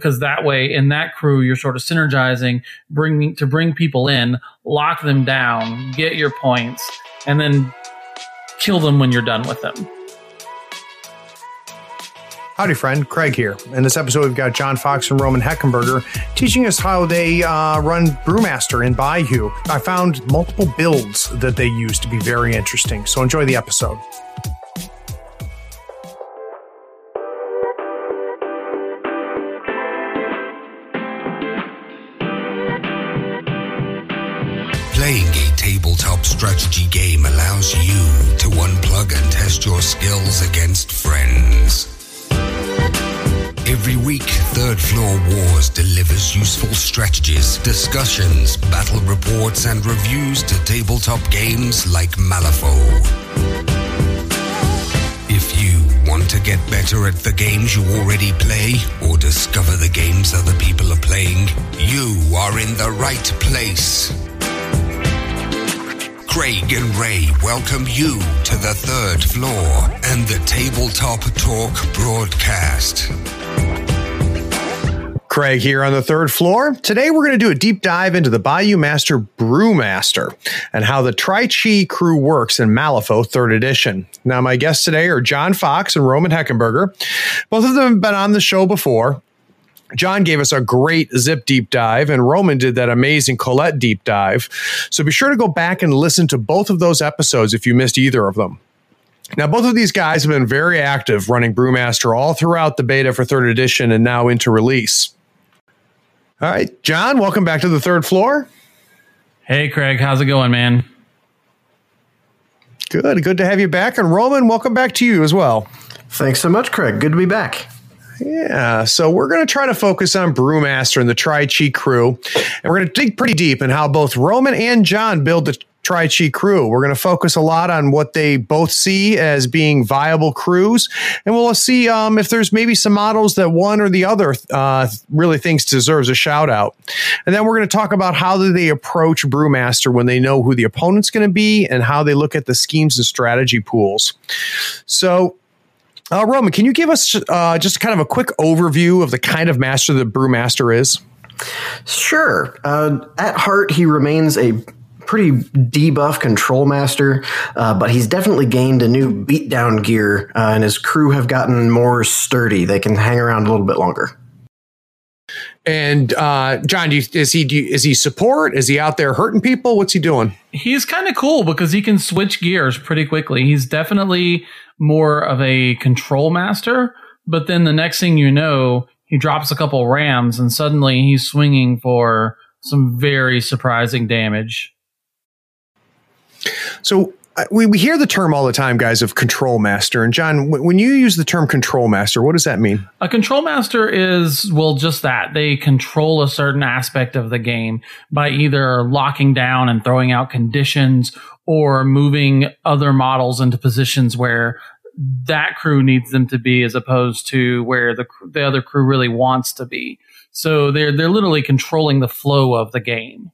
because that way in that crew you're sort of synergizing, bringing to bring people in, lock them down, get your points, and then kill them when you're done with them. Howdy, friend. Craig here. In this episode, we've got John Fox and Roman Heckenberger teaching us how they uh, run Brewmaster in Bayou. I found multiple builds that they use to be very interesting, so enjoy the episode. Strategy game allows you to unplug and test your skills against friends. Every week, Third Floor Wars delivers useful strategies, discussions, battle reports, and reviews to tabletop games like Malifaux. If you want to get better at the games you already play or discover the games other people are playing, you are in the right place. Craig and Ray welcome you to the third floor and the Tabletop Talk broadcast. Craig here on the third floor. Today we're going to do a deep dive into the Bayou Master Brewmaster and how the Tri-Chi crew works in Malifaux 3rd edition. Now my guests today are John Fox and Roman Heckenberger. Both of them have been on the show before. John gave us a great Zipp deep dive, and Roman did that amazing Colette deep dive. So be sure to go back and listen to both of those episodes if you missed either of them. Now, both of these guys have been very active running Brewmaster all throughout the beta for third edition and now into release. All right, John, welcome back to the third floor. Hey, Craig, how's it going, man? Good, good to have you back. And Roman, welcome back to you as well. Thanks so much, Craig. Good to be back. Yeah, so we're going to try to focus on Brewmaster and the Tri Chi crew. And we're going to dig pretty deep in how both Roman and John build the Tri Chi crew. We're going to focus a lot on what they both see as being viable crews. And we'll see um, if there's maybe some models that one or the other uh, really thinks deserves a shout out. And then we're going to talk about how do they approach Brewmaster when they know who the opponent's going to be and how they look at the schemes and strategy pools. So uh, Roman, can you give us uh, just kind of a quick overview of the kind of master that Brewmaster is? Sure. Uh, at heart, he remains a pretty debuff control master, uh, but he's definitely gained a new beatdown gear, uh, and his crew have gotten more sturdy. They can hang around a little bit longer. And uh, John, you, is he you, is he support? Is he out there hurting people? What's he doing? He's kind of cool because he can switch gears pretty quickly. He's definitely more of a control master, but then the next thing you know, he drops a couple rams and suddenly he's swinging for some very surprising damage. So we, we hear the term all the time, guys, of control master. And John, when you use the term control master, what does that mean? A control master is, well, just that. They control a certain aspect of the game by either locking down and throwing out conditions or moving other models into positions where that crew needs them to be as opposed to where the, the other crew really wants to be. So they're, they're literally controlling the flow of the game.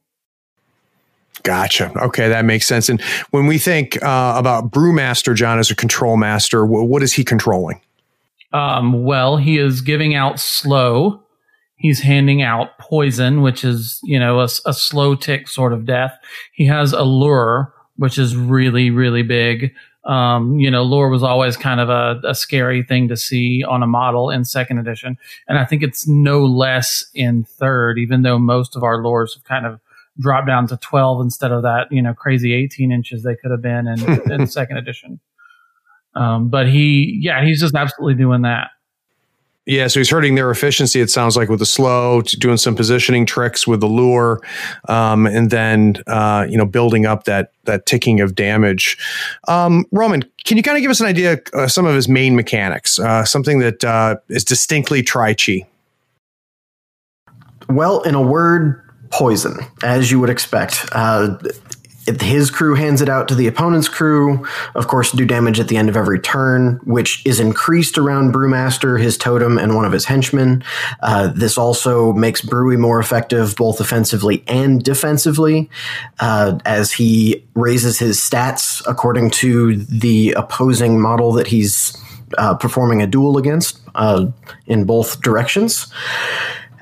Gotcha. Okay, that makes sense. And when we think uh, about Brewmaster, John, as a control master, what is he controlling? Um, well, he is giving out slow. He's handing out poison, which is you know a, a slow tick sort of death. He has allure, which is really really big. Um, you know, lure was always kind of a, a, scary thing to see on a model in second edition. And I think it's no less in third, even though most of our lures have kind of drop down to 12 instead of that, you know, crazy 18 inches they could have been in, in second edition. Um, but he, yeah, he's just absolutely doing that. Yeah, so he's hurting their efficiency. It sounds like with the slow, doing some positioning tricks with the lure, um, and then uh, you know building up that that ticking of damage. Um, Roman, can you kind of give us an idea uh, some of his main mechanics, uh, something that uh, is distinctly Tri Chi? Well, in a word, poison, as you would expect. Uh, his crew hands it out to the opponent's crew. Of course, do damage at the end of every turn, which is increased around Brewmaster, his totem, and one of his henchmen. Uh, this also makes Brewy more effective both offensively and defensively, uh, as he raises his stats according to the opposing model that he's uh, performing a duel against uh, in both directions.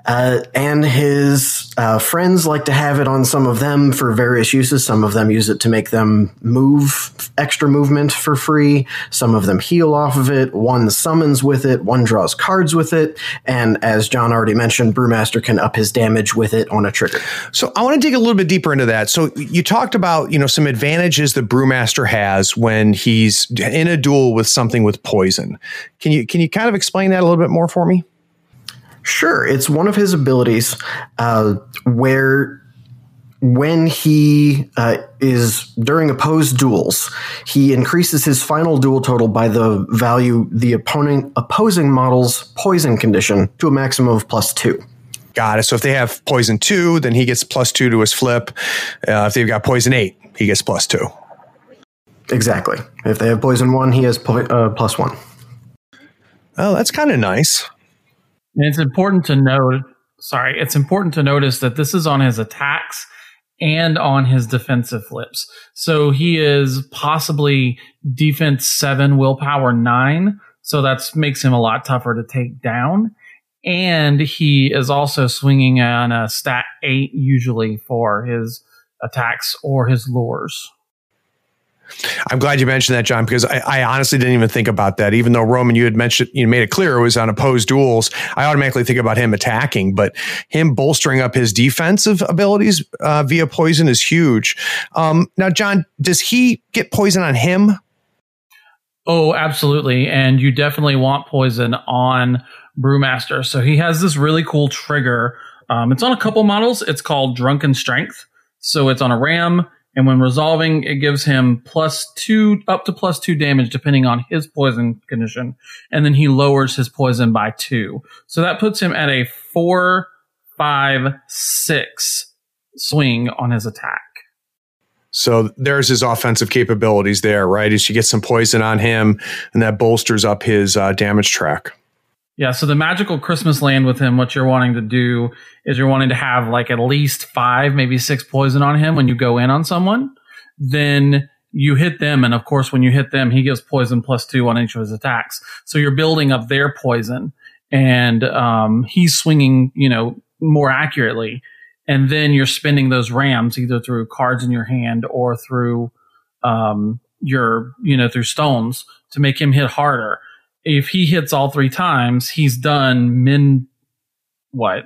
Uh, and his uh, friends like to have it on some of them for various uses. Some of them use it to make them move extra movement for free. Some of them heal off of it. One summons with it. One draws cards with it. And as John already mentioned, Brewmaster can up his damage with it on a trigger. So I want to dig a little bit deeper into that. So you talked about you know some advantages the Brewmaster has when he's in a duel with something with poison. Can you can you kind of explain that a little bit more for me? Sure, it's one of his abilities uh, where when he uh, is during opposed duels, he increases his final duel total by the value the opponent opposing model's poison condition to a maximum of plus two. Got it. So if they have poison two, then he gets plus two to his flip. Uh, if they've got poison eight, he gets plus two. Exactly. If they have poison one, he has po- uh, plus one. Oh, that's kind of nice. And it's important to note, sorry, it's important to notice that this is on his attacks and on his defensive flips. So he is possibly defense seven, willpower nine. So that makes him a lot tougher to take down. And he is also swinging on a stat eight usually for his attacks or his lures. I'm glad you mentioned that, John, because I, I, honestly didn't even think about that. Even though Roman, you had mentioned, you made it clear it was on opposed duels, I automatically think about him attacking, but him bolstering up his defensive abilities uh, via poison is huge. Um, now, John, does he get poison on him? Oh, absolutely. And you definitely want poison on Brewmaster. So he has this really cool trigger. Um, it's on a couple models. It's called Drunken Strength. So it's on a ram and when resolving, it gives him plus two, up to plus two damage depending on his poison condition. And then he lowers his poison by two. So that puts him at a four, five, six swing on his attack. So there's his offensive capabilities there, right? Is you get some poison on him and that bolsters up his uh, damage track. Yeah, so the magical Christmas land with him, what you're wanting to do is you're wanting to have like at least five, maybe six poison on him when you go in on someone. Then you hit them, and of course, when you hit them, he gives poison plus two on each of his attacks. So you're building up their poison, and um, he's swinging, you know, more accurately. And then you're spending those rams either through cards in your hand or through um, your, you know, through stones to make him hit harder if he hits all three times, he's done min what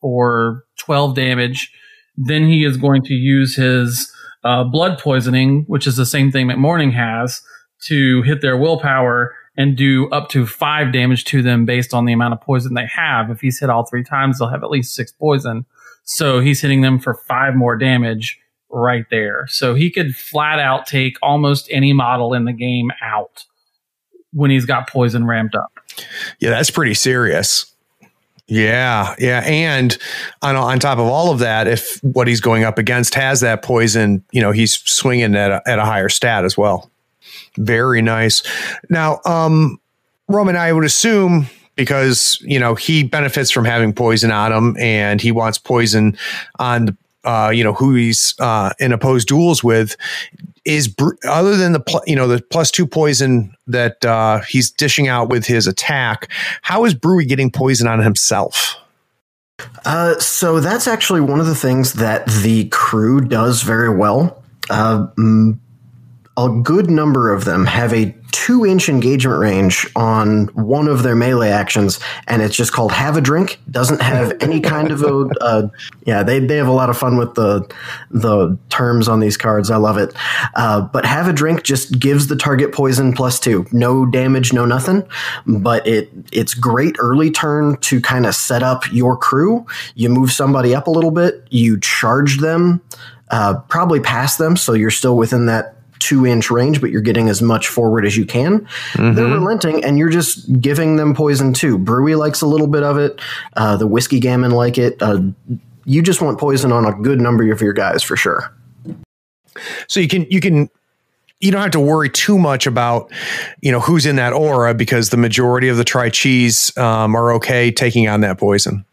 for twelve damage. Then he is going to use his uh, blood poisoning, which is the same thing McMourning has, to hit their willpower and do up to five damage to them based on the amount of poison they have. If he's hit all three times, they'll have at least six poison. So he's hitting them for five more damage right there. So he could flat out take almost any model in the game out when he's got poison ramped up. Yeah, that's pretty serious. Yeah, yeah, and on on top of all of that, if what he's going up against has that poison, you know, he's swinging at a, at a higher stat as well. Very nice. Now, um, Roman, I would assume because you know he benefits from having poison on him, and he wants poison on the uh, you know who he's uh, in opposed duels with is other than the you know the plus two poison that uh, he's dishing out with his attack. How is Brewy getting poison on himself? Uh, so that's actually one of the things that the crew does very well. Uh, a good number of them have a two inch engagement range on one of their melee actions, and it's just called Have a Drink. Doesn't have any kind of a, uh, yeah, they, they have a lot of fun with the, the terms on these cards. I love it. Uh, but Have a Drink just gives the target poison plus two. No damage, no nothing. But it, it's great early turn to kind of set up your crew. You move somebody up a little bit, you charge them, uh, probably pass them, so you're still within that two inch range, but you're getting as much forward as you can. Mm-hmm. They're relenting, and you're just giving them poison too. Brewy likes a little bit of it. Uh, the whiskey golem like it. Uh, you just want poison on a good number of your guys for sure. So you can you can you don't have to worry too much about you know who's in that aura because the majority of the Tri Chis um, are okay taking on that poison.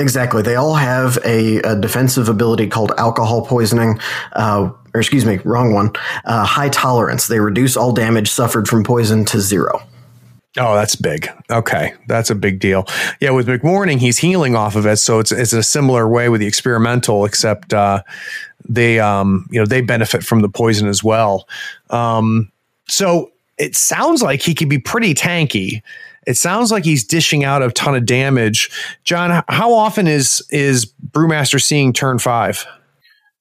Exactly. They all have a, a, defensive ability called alcohol poisoning, uh, or excuse me, wrong one. Uh, high tolerance. They reduce all damage suffered from poison to zero. Oh, that's big. Okay, that's a big deal. Yeah, with McMourning, he's healing off of it, so it's it's a similar way with the experimental, except uh, they um, you know they benefit from the poison as well. Um, so it sounds like he could be pretty tanky. It sounds like he's dishing out a ton of damage. John, how often is is Brewmaster seeing turn five?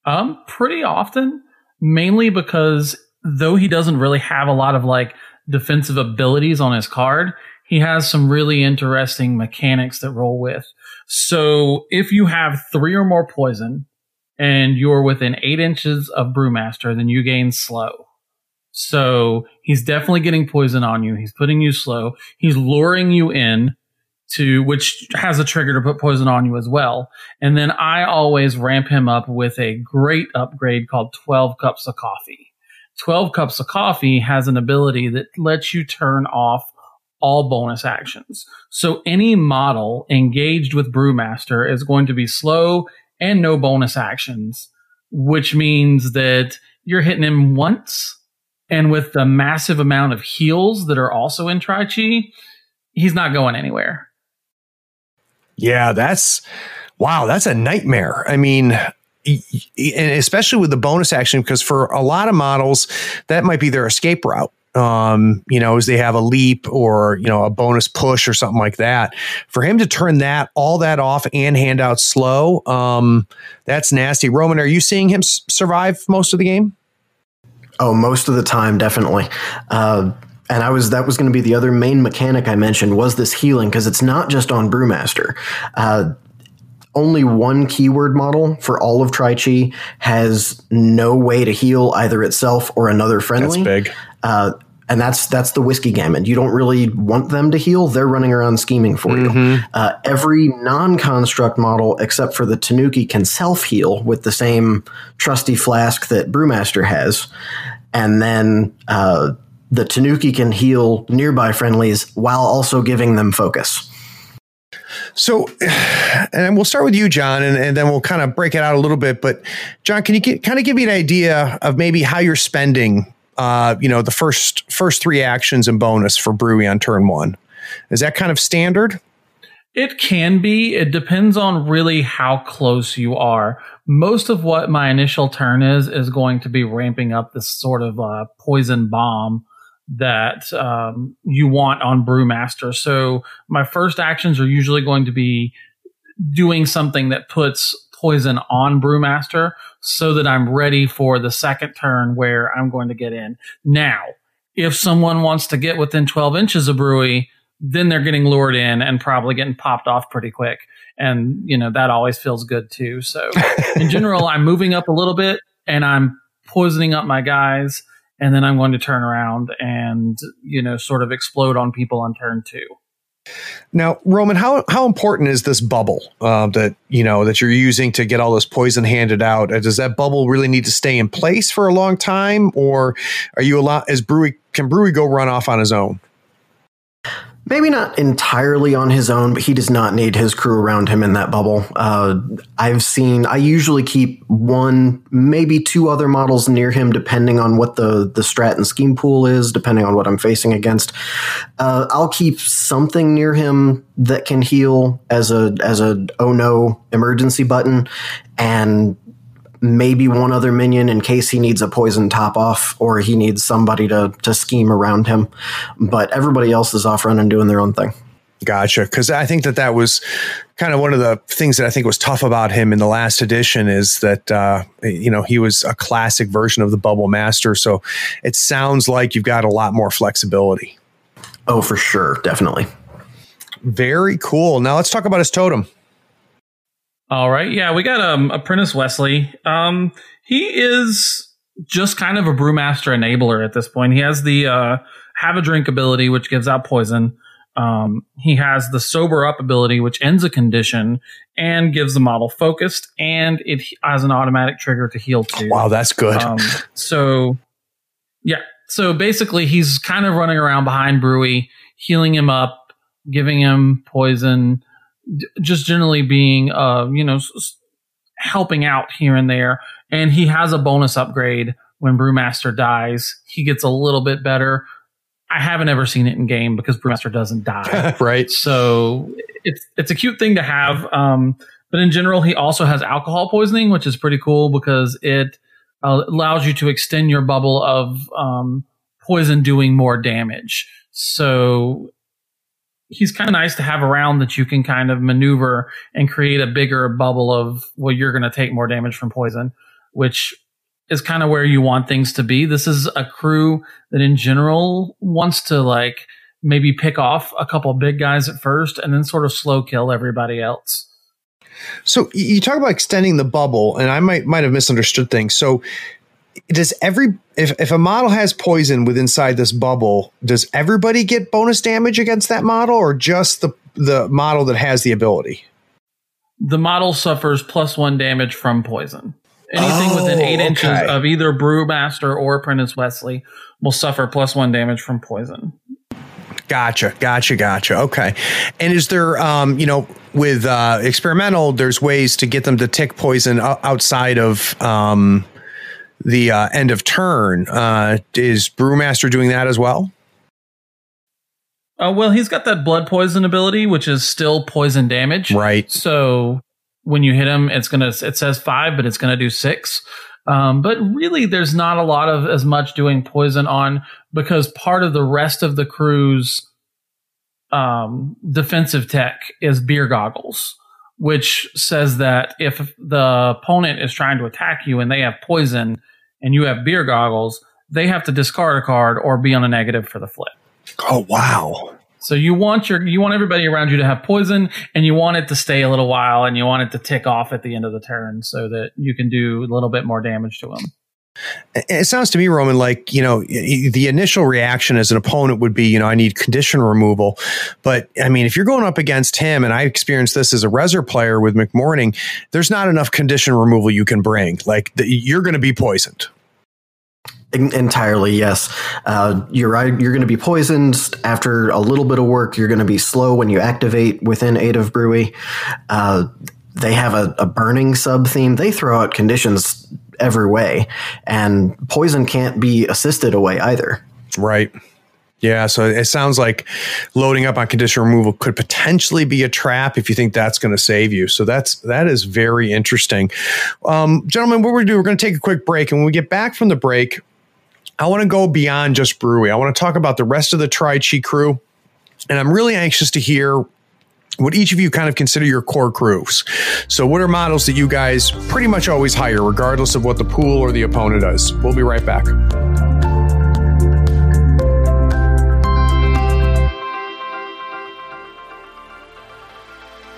Um, pretty often, mainly because though he doesn't really have a lot of like defensive abilities on his card, he has some really interesting mechanics that roll with. So if you have three or more poison and you're within eight inches of Brewmaster, then you gain slow. So he's definitely getting poison on you. He's putting you slow. He's luring you in to, which has a trigger to put poison on you as well. And then I always ramp him up with a great upgrade called 12 cups of coffee. 12 cups of coffee has an ability that lets you turn off all bonus actions. So any model engaged with Brewmaster is going to be slow and no bonus actions, which means that you're hitting him once and with the massive amount of heals that are also in Tri Chi, he's not going anywhere. Yeah, that's wow, that's a nightmare. I mean, and especially with the bonus action, because for a lot of models, that might be their escape route. Um, you know, as they have a leap or, you know, a bonus push or something like that. For him to turn that, all that off and hand out slow, um, that's nasty. Roman, are you seeing him survive most of the game? Oh, most of the time, definitely. Uh, and I was that was going to be the other main mechanic I mentioned was this healing because it's not just on Brewmaster. Uh, only one keyword model for all of Tri Chi has no way to heal either itself or another friendly. That's big. Uh, and that's that's the whiskey golem. You don't really want them to heal; they're running around scheming for mm-hmm. you. Uh, every non-construct model, except for the Tanuki, can self-heal with the same trusty flask that Brewmaster has, and then uh, the Tanuki can heal nearby friendlies while also giving them focus. So, and we'll start with you, John, and, and then we'll kind of break it out a little bit. But, John, can you get, kind of give me an idea of maybe how you're spending uh, you know, the first first three actions and bonus for Brewy on turn one. Is that kind of standard? It can be. It depends on really how close you are. Most of what my initial turn is is going to be ramping up this sort of uh, poison bomb that um, you want on Brewmaster. So my first actions are usually going to be doing something that puts poison on Brewmaster so that I'm ready for the second turn where I'm going to get in. Now, if someone wants to get within 12 inches of Brewy, then they're getting lured in and probably getting popped off pretty quick. And, you know, that always feels good too. So in general, I'm moving up a little bit and I'm poisoning up my guys. And then I'm going to turn around and, you know, sort of explode on people on turn two. Now, Roman, how how important is this bubble uh, that you know that you're using to get all this poison handed out? Uh, does that bubble really need to stay in place for a long time, or are you a lot? Is Brewy can Brewy go run off on his own? Maybe not entirely on his own, but he does not need his crew around him in that bubble. Uh, I've seen, I usually keep one, maybe two other models near him, depending on what the, the strat and scheme pool is, depending on what I'm facing against. Uh, I'll keep something near him that can heal as a, as a oh no emergency button. And maybe one other minion in case he needs a poison top off or he needs somebody to to scheme around him. But everybody else is off running doing their own thing. Gotcha. Because I think that that was kind of one of the things that I think was tough about him in the last edition is that uh, you know he was a classic version of the Bubble Master. So it sounds like you've got a lot more flexibility. Oh, for sure, definitely. Very cool. Now let's talk about his totem. All right. Yeah, we got um, Apprentice Wesley. Um, he is just kind of a brewmaster enabler at this point. He has the uh, have a drink ability, which gives out poison. Um, he has the sober up ability, which ends a condition and gives the model focused, and it has an automatic trigger to heal too. Wow, that's good. Um, so, yeah. So basically, he's kind of running around behind Brewy, healing him up, giving him poison, just generally being, uh, you know, helping out here and there. And he has a bonus upgrade when Brewmaster dies. He gets a little bit better. I haven't ever seen it in game because Brewmaster doesn't die. right. So it's it's a cute thing to have. Um, but in general, he also has alcohol poisoning, which is pretty cool because it uh, allows you to extend your bubble of um, poison doing more damage. So he's kind of nice to have around that you can kind of maneuver and create a bigger bubble of well, you're going to take more damage from poison, which is kind of where you want things to be. This is a crew that in general wants to like maybe pick off a couple big guys at first and then sort of slow kill everybody else. So you talk about extending the bubble, and I might might have misunderstood things. So does every if, if a model has poison within inside this bubble, does everybody get bonus damage against that model, or just the the model that has the ability? The model suffers plus one damage from poison. Anything Oh, within eight inches of either Brewmaster or Apprentice Wesley will suffer plus one damage from poison. Gotcha, gotcha, gotcha. Okay. And is there, um, you know, with uh, experimental, there's ways to get them to tick poison outside of um, the uh, end of turn. Uh, is Brewmaster doing that as well? Uh, well, he's got that blood poison ability, which is still poison damage. Right. So when you hit him, it's gonna it says five, but it's gonna do six. Um, but really, there's not a lot of as much doing poison on because part of the rest of the crew's um, defensive tech is beer goggles, which says that if the opponent is trying to attack you and they have poison and you have beer goggles, they have to discard a card or be on a negative for the flip. Oh, wow. So you want your you want everybody around you to have poison, and you want it to stay a little while, and you want it to tick off at the end of the turn, so that you can do a little bit more damage to them. It sounds to me, Roman, like, you know, the initial reaction as an opponent would be, you know, I need condition removal. But I mean, if you're going up against him, and I experienced this as a Resser player with McMourning, there's not enough condition removal you can bring. Like, the, you're going to be poisoned. Entirely, yes. Uh, you're right. You're going to be poisoned after a little bit of work. You're going to be slow when you activate within eight of Brewy. Uh, they have a, a burning sub theme. They throw out conditions every way, and poison can't be assisted away either. Right. Yeah. So it sounds like loading up on condition removal could potentially be a trap if you think that's going to save you. So that's that is very interesting. Um, gentlemen, what we're to do, we're going to take a quick break. And when we get back from the break, I want to go beyond just brewery. I want to talk about the rest of the Tri Chi crew. And I'm really anxious to hear what each of you kind of consider your core crews. So, what are models that you guys pretty much always hire, regardless of what the pool or the opponent does? We'll be right back.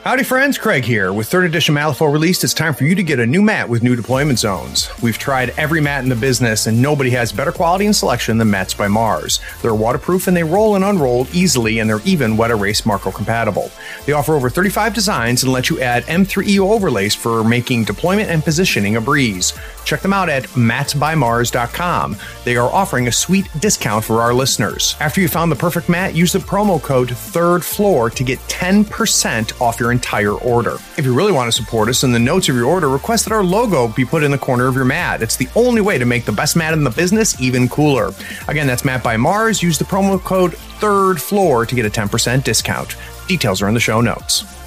Howdy, friends. Craig here. With 3rd edition Malifaux released, it's time for you to get a new mat with new deployment zones. We've tried every mat in the business, and nobody has better quality and selection than Mats by Mars. They're waterproof and they roll and unroll easily, and they're even wet erase Marco compatible. They offer over 35 designs and let you add M3EO overlays for making deployment and positioning a breeze. Check them out at matsbymars.com. They are offering a sweet discount for our listeners. After you found the perfect mat, use the promo code third floor to get 10% off your entire order. If you really want to support us, in the notes of your order, request that our logo be put in the corner of your mat. It's the only way to make the best mat in the business even cooler. Again, that's Mat by Mars. Use the promo code third floor to get a 10% discount. Details are in the show notes.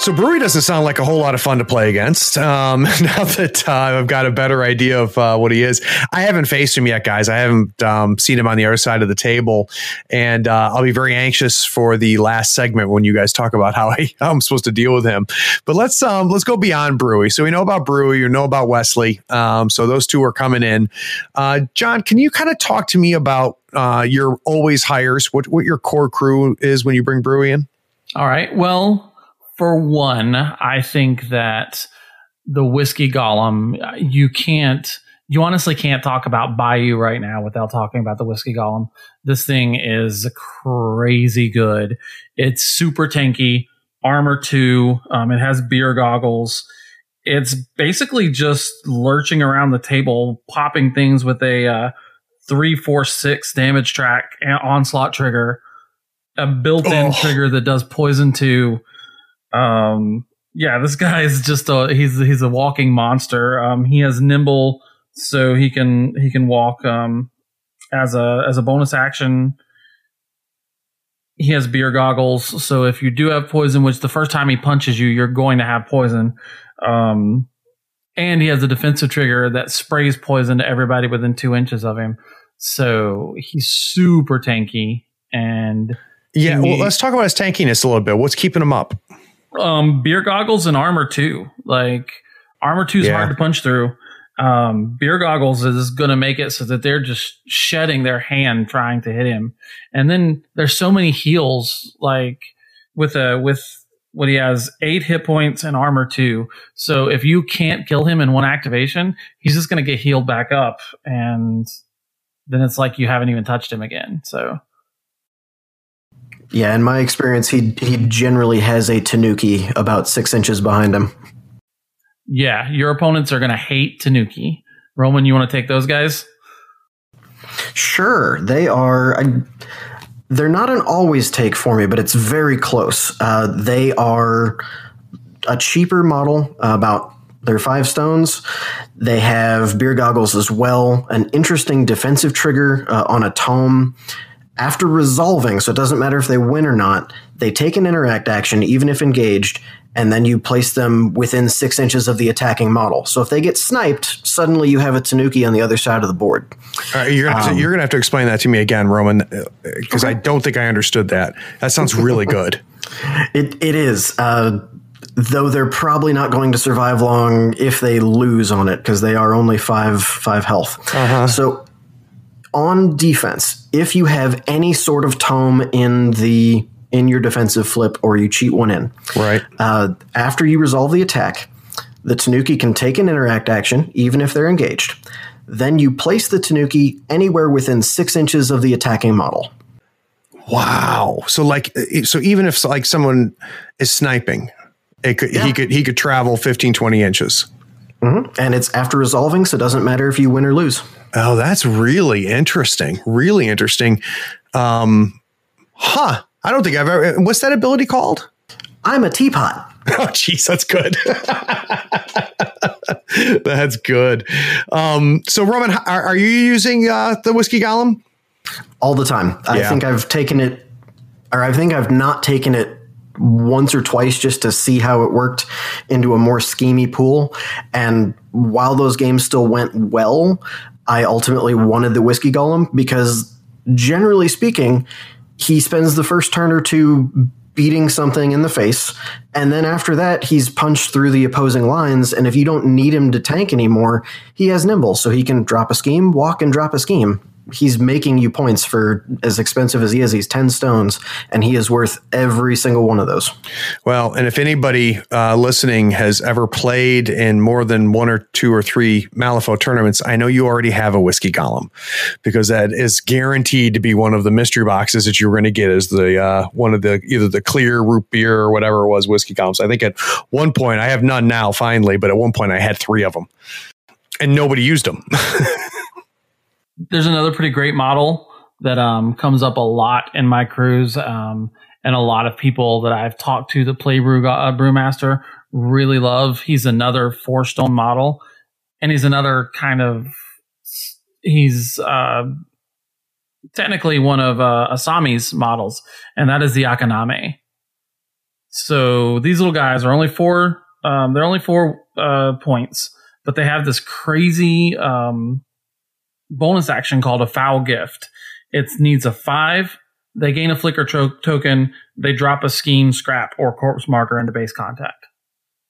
So Brewery doesn't sound like a whole lot of fun to play against. Um, now that uh, I've got a better idea of uh, what he is, I haven't faced him yet, guys. I haven't um, seen him on the other side of the table, and uh, I'll be very anxious for the last segment when you guys talk about how, I, I'm supposed to deal with him. But let's um, let's go beyond Brewery. So we know about Brewery, you know about Wesley. Um, so those two are coming in. Uh, John, can you kind of talk to me about uh, your always hires? What what your core crew is when you bring Brewery in? All right. Well, for one, I think that the whiskey golem, you can't, you honestly can't talk about Bayou right now without talking about the whiskey golem. This thing is crazy good. It's super tanky, armor two. Um, it has beer goggles. It's basically just lurching around the table, popping things with a uh, three, four, six damage track and onslaught trigger, a built-in Oh. trigger that does poison two um, yeah, this guy is just a he's he's a walking monster. Um, he has nimble, so he can he can walk um, as a as a bonus action. He has beer goggles, so if you do have poison, which the first time he punches you, you're going to have poison. Um, and he has a defensive trigger that sprays poison to everybody within two inches of him. So he's super tanky and yeah. Well, let's talk about his tankiness a little bit. What's keeping him up? Um, beer goggles and armor two. Like armor two is yeah. hard to punch through. Um, beer goggles is going to make it so that they're just shedding their hand trying to hit him. And then there's so many heals, like with a with what he has eight hit points and armor two. So if you can't kill him in one activation, he's just going to get healed back up, and then it's like you haven't even touched him again. So yeah, in my experience, he he generally has a Tanuki about six inches behind him. Yeah, your opponents are going to hate Tanuki. Roman, you want to take those guys? Sure, they are. I, they're not an always take for me, but it's very close. Uh, they are a cheaper model, uh, about they're five stones. They have beer goggles as well, an interesting defensive trigger uh, on a tome after resolving, so it doesn't matter if they win or not, they take an interact action, even if engaged, and then you place them within six inches of the attacking model. So if they get sniped, suddenly you have a Tanuki on the other side of the board. Uh, you're going um, to have to explain that to me again, Roman, because okay. I don't think I understood that. That sounds really good. it it is. Uh, though they're probably not going to survive long if they lose on it because they are only five five health. Uh-huh. So on defense, if you have any sort of tome in the in your defensive flip or you cheat one in, right? Uh, after you resolve the attack, the Tanuki can take an interact action even if they're engaged. Then you place the Tanuki anywhere within six inches of the attacking model. Wow! So like, so even if like someone is sniping, it could yeah. he could he could travel 15, 20 inches. Mm-hmm. And it's after resolving, so it doesn't matter if you win or lose. Oh, that's really interesting. Really interesting. Um, huh. I don't think I've ever. What's that ability called? I'm a teapot. Oh, jeez, that's good. that's good. Um, so, Roman, are, are you using uh, the whiskey golem all the time? Yeah. I think I've taken it, or I think I've not taken it once or twice just to see how it worked into a more schemy pool. And while those games still went well, I ultimately wanted the whiskey golem because generally speaking, he spends the first turn or two beating something in the face, and then after that, he's punched through the opposing lines. And if you don't need him to tank anymore, he has nimble, so he can drop a scheme, walk and drop a scheme he's making you points for as expensive as he is. He's 10 stones and he is worth every single one of those. Well, and if anybody uh, listening has ever played in more than one or two or three Malifaux tournaments, I know you already have a whiskey golem because that is guaranteed to be one of the mystery boxes that you're going to get as the uh, one of the either the clear root beer or whatever it was whiskey golems. I think at one point I have none now finally, but at one point I had three of them and nobody used them. there's another pretty great model that um, comes up a lot in my crews, um, and a lot of people that I've talked to that play Brew, uh, Brewmaster really love. He's another four stone model, and he's another kind of he's uh, technically one of uh, Asami's models, and that is the Akaname. So these little guys are only four. Um, they're only four uh, points, but they have this crazy um, bonus action called a foul gift. It needs a five. They gain a flicker token. They drop a scheme, scrap, or corpse marker into base contact.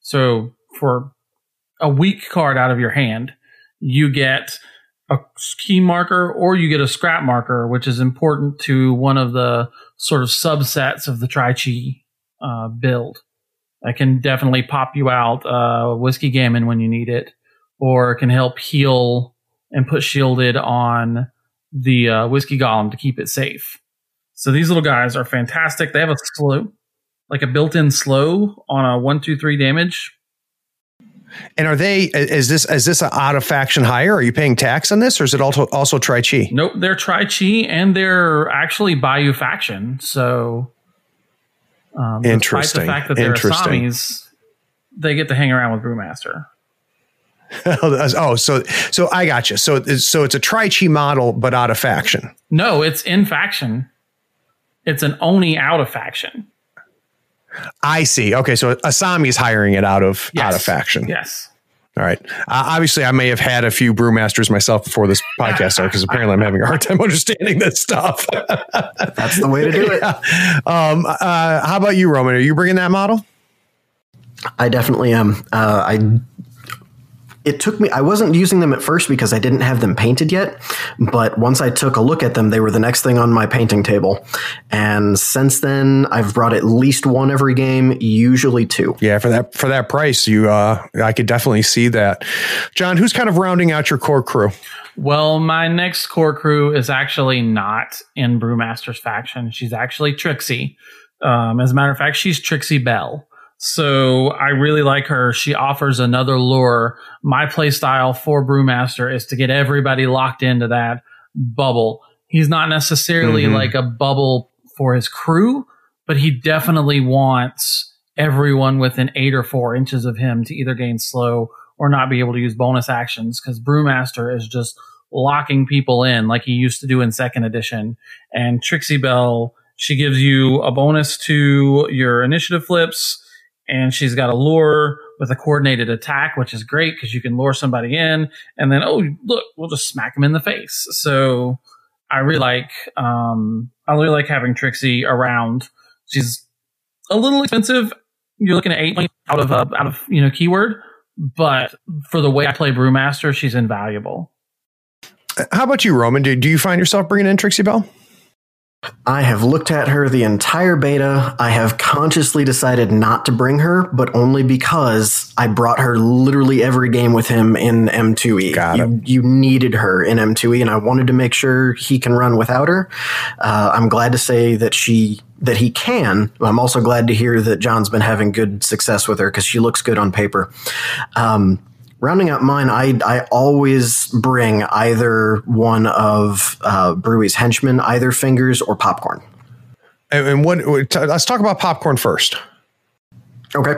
So for a weak card out of your hand, you get a scheme marker or you get a scrap marker, which is important to one of the sort of subsets of the Tri Chi uh, build. That can definitely pop you out uh, Whiskey Golem when you need it, or can help heal and put shielded on the uh, whiskey golem to keep it safe. So these little guys are fantastic. They have a slow, like a built-in slow on a one, two, three damage. And are they? Is this is this an out of faction hire? Are you paying tax on this, or is it also also Tri Chi? Nope, they're Tri Chi, and they're actually Bayou faction. So, um, interesting. Despite the fact that they're Asamis, they get to hang around with Brewmaster. oh, so so I got you. So so it's a Tri Chi model, but out of faction. No, it's in faction. It's an Oni out of faction. I see. Okay, so Asami is hiring it out of Yes. out of faction. Yes. All right. Uh, obviously, I may have had a few brewmasters myself before this podcast started because apparently I'm having a hard time understanding this stuff. That's the way to do it. um, uh, how about you, Roman? Are you bringing that model? I definitely am. Uh, I it took me I wasn't using them at first because I didn't have them painted yet, but once I took a look at them, they were the next thing on my painting table. And since then, I've brought at least one every game, usually two. Yeah, for that for that price, you uh, I could definitely see that. John, who's kind of rounding out your core crew? Well, my next core crew is actually not in Brewmaster's faction. She's actually Trixie. Um, as a matter of fact, she's Trixiebelle. So I really like her. She offers another lure. My play style for Brewmaster is to get everybody locked into that bubble. He's not necessarily Mhm. like a bubble for his crew, but he definitely wants everyone within eight or four inches of him to either gain slow or not be able to use bonus actions because Brewmaster is just locking people in like he used to do in second edition. And Trixiebelle, she gives you a bonus to your initiative flips, and she's got a lure with a coordinated attack, which is great because you can lure somebody in, and then oh look, we'll just smack them in the face. So I really like um I really like having Trixie around. She's a little expensive. You're looking at eight out of uh, out of you know keyword, but for the way I play Brewmaster, she's invaluable. How about you, Roman? Do, do you find yourself bringing in Trixiebelle? I have looked at her the entire beta. I have consciously decided not to bring her, but only because I brought her literally every game with him in M2E. Got you, you needed her in M2E, and I wanted to make sure he can run without her. Uh, I'm glad to say that she that he can. I'm also glad to hear that John's been having good success with her because she looks good on paper. Um, rounding out mine, I I always bring either one of uh, Brewy's henchmen, either fingers or popcorn. And, and what? Let's talk about popcorn first. Okay,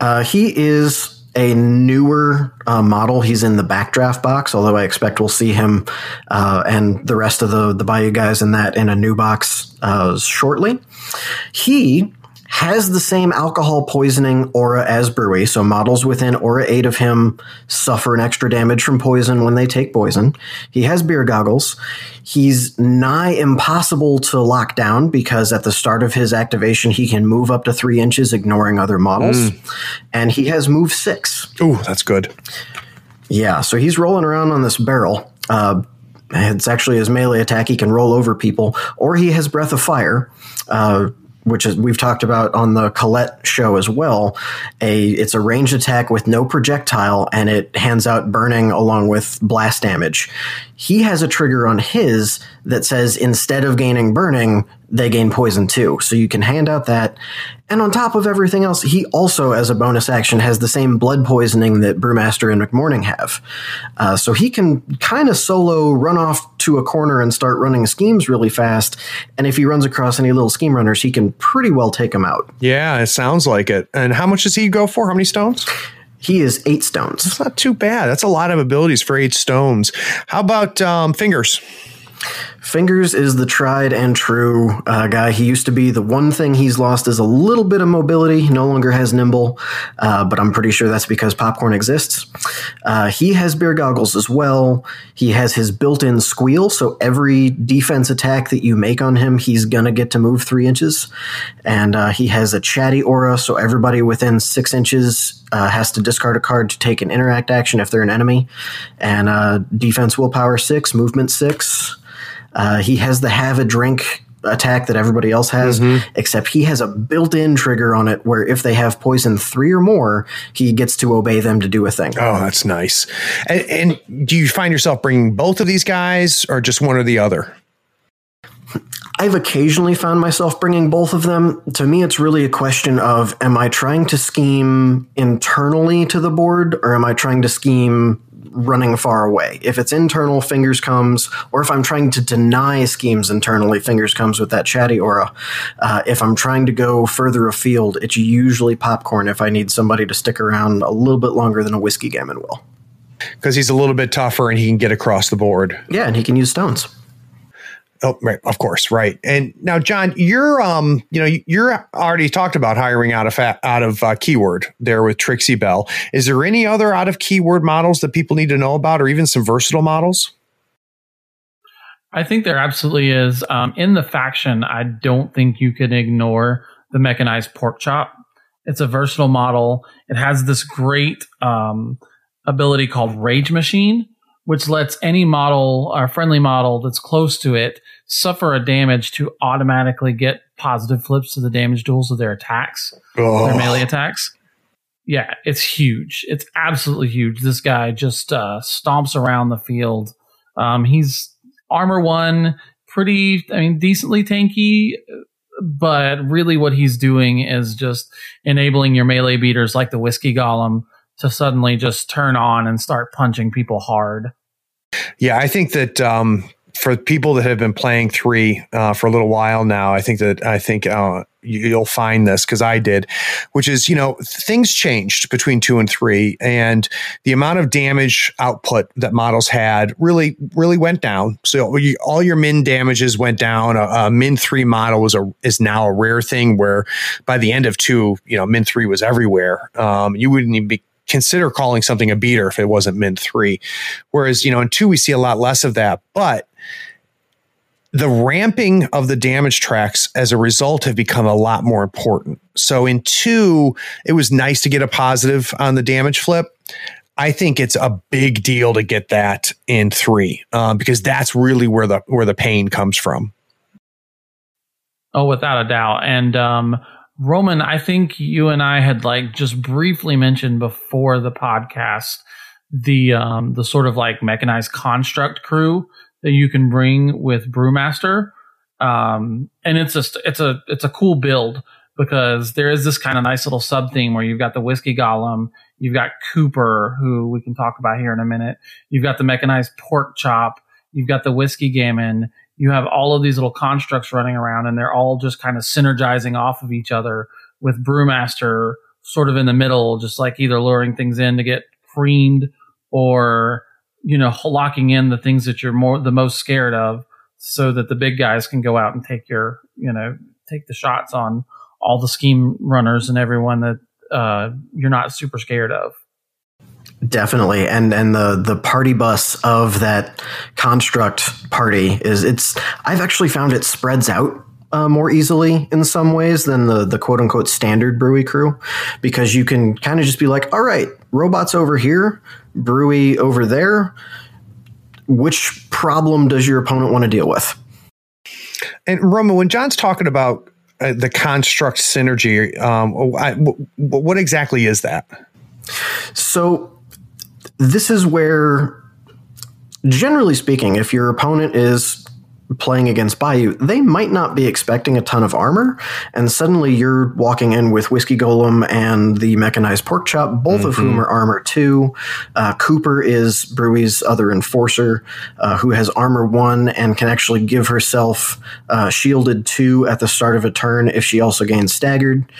uh, he is a newer uh, model. He's in the backdraft box, although I expect we'll see him uh, and the rest of the the Bayou guys in that in a new box uh, shortly. He has the same alcohol poisoning aura as Brewy, so models within aura 8 of him suffer an extra damage from poison when they take poison. He has beer goggles. He's nigh impossible to lock down because at the start of his activation, he can move up to three inches, ignoring other models. And he has move six. Ooh, that's good. Yeah, so he's rolling around on this barrel. Uh, it's actually his melee attack. He can roll over people, or he has breath of fire, uh, which is we've talked about on the Colette show as well. A it's a ranged attack with no projectile, and it hands out burning along with blast damage. He has a trigger on his that says instead of gaining burning, they gain poison too. So you can hand out that. And on top of everything else, he also, as a bonus action, has the same blood poisoning that Brewmaster and McMourning have. Uh, so he can kind of solo run off to a corner and start running schemes really fast. And if he runs across any little scheme runners, he can pretty well take them out. Yeah, it sounds like it. And how much does he go for? How many stones? He is eight stones. It's not too bad. That's a lot of abilities for eight stones. How about um, fingers? Fingers is the tried and true uh, guy. He used to be the one thing he's lost is a little bit of mobility. He no longer has nimble, uh, but I'm pretty sure that's because popcorn exists. Uh, he has beer goggles as well. He has his built-in squeal, so every defense attack that you make on him, he's gonna get to move three inches. And uh, he has a chatty aura, so everybody within six inches uh, has to discard a card to take an interact action if they're an enemy. And uh, defense willpower six, movement six. Uh, he has the have a drink attack that everybody else has, except he has a built-in trigger on it where if they have poison three or more, he gets to obey them to do a thing. Oh, that's nice. And, and do you find yourself bringing both of these guys or just one or the other? I've occasionally found myself bringing both of them. To me, it's really a question of am I trying to scheme internally to the board or am I trying to scheme running far away. If it's internal, fingers comes, or if I'm trying to deny schemes internally, fingers comes with that chatty aura. Uh, if I'm trying to go further afield, it's usually popcorn if I need somebody to stick around a little bit longer than a whiskey golem will. Because he's a little bit tougher and he can get across the board. Yeah, and he can use stones. Oh, right, of course, right. And now, John, you're um, you know, you're already talked about hiring out of out of uh, keyword there with Trixiebelle. Is there any other out of keyword models that people need to know about, or even some versatile models? I think there absolutely is. Um, in the faction, I don't think you can ignore the mechanized pork chop. It's a versatile model. It has this great um, ability called Rage Machine, which lets any model or friendly model that's close to it suffer a damage to automatically get positive flips to the damage duels of their attacks, oh. their melee attacks. Yeah, it's huge. It's absolutely huge. This guy just uh, stomps around the field. Um, he's armor one, pretty, I mean, decently tanky, but really what he's doing is just enabling your melee beaters like the Whiskey Golem to suddenly just turn on and start punching people hard. Yeah, I think that um, for people that have been playing three uh, for a little while now, I think that I think uh, you'll find this because I did, which is you know things changed between two and three, and the amount of damage output that models had really really went down. So you, all your min damages went down. A, a, min three model was a is now a rare thing where by the end of two, you know, min three was everywhere. Um, you wouldn't even be consider calling something a beater if it wasn't min three. Whereas, you know, in two, we see a lot less of that. But the ramping of the damage tracks as a result have become a lot more important. So in two, it was nice to get a positive on the damage flip. I think it's a big deal to get that in three uh, because that's really where the where the pain comes from. Oh, without a doubt. And um, Roman, I think you and I had like just briefly mentioned before the podcast the um the sort of like mechanized construct crew that you can bring with Brewmaster. Um and it's just it's a it's a cool build because there is this kind of nice little sub theme where you've got the whiskey golem, you've got Cooper, who we can talk about here in a minute, you've got the mechanized pork chop, you've got the whiskey gammon, you have all of these little constructs running around and they're all just kind of synergizing off of each other with Brewmaster sort of in the middle, just like either luring things in to get creamed or, you know, locking in the things that you're more, the most scared of so that the big guys can go out and take your, you know, take the shots on all the scheme runners and everyone that, uh, you're not super scared of. Definitely, and and the the party bus of that construct party is it's. I've actually found it spreads out uh, more easily in some ways than the the quote unquote standard brewy crew, because you can kind of just be like, all right, robots over here, brewy over there. Which problem does your opponent want to deal with? And Roma, when John's talking about uh, the construct synergy, um, I, w- what exactly is that? So this is where, generally speaking, if your opponent is playing against Bayou, they might not be expecting a ton of armor, and suddenly you're walking in with Whiskey Golem and the Mechanized Pork Chop, both mm-hmm. of whom mm-hmm. are armor two. Uh, Cooper is Brewy's other enforcer, uh, who has armor one and can actually give herself uh, shielded two at the start of a turn if she also gains staggered.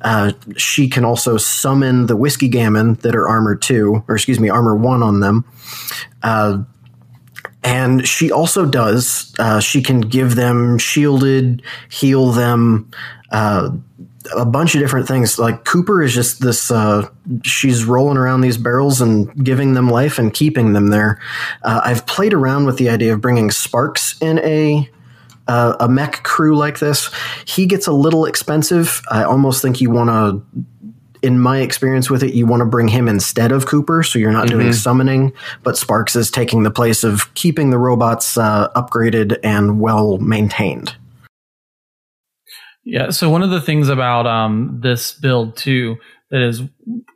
Uh, she can also summon the Whiskey Gammon that are armor two, or excuse me, armor one on them. And she also does, uh, she can give them shielded, heal them, uh, a bunch of different things. Like Cooper is just this, uh, she's rolling around these barrels and giving them life and keeping them there. Uh, I've played around with the idea of bringing Sparks in a uh, a mech crew like this, he gets a little expensive. I almost think you want to in my experience with it, you want to bring him instead of Cooper, so you're not mm-hmm. doing summoning, but Sparks is taking the place of keeping the robots uh, upgraded and well maintained. Yeah, so one of the things about um, this build too that is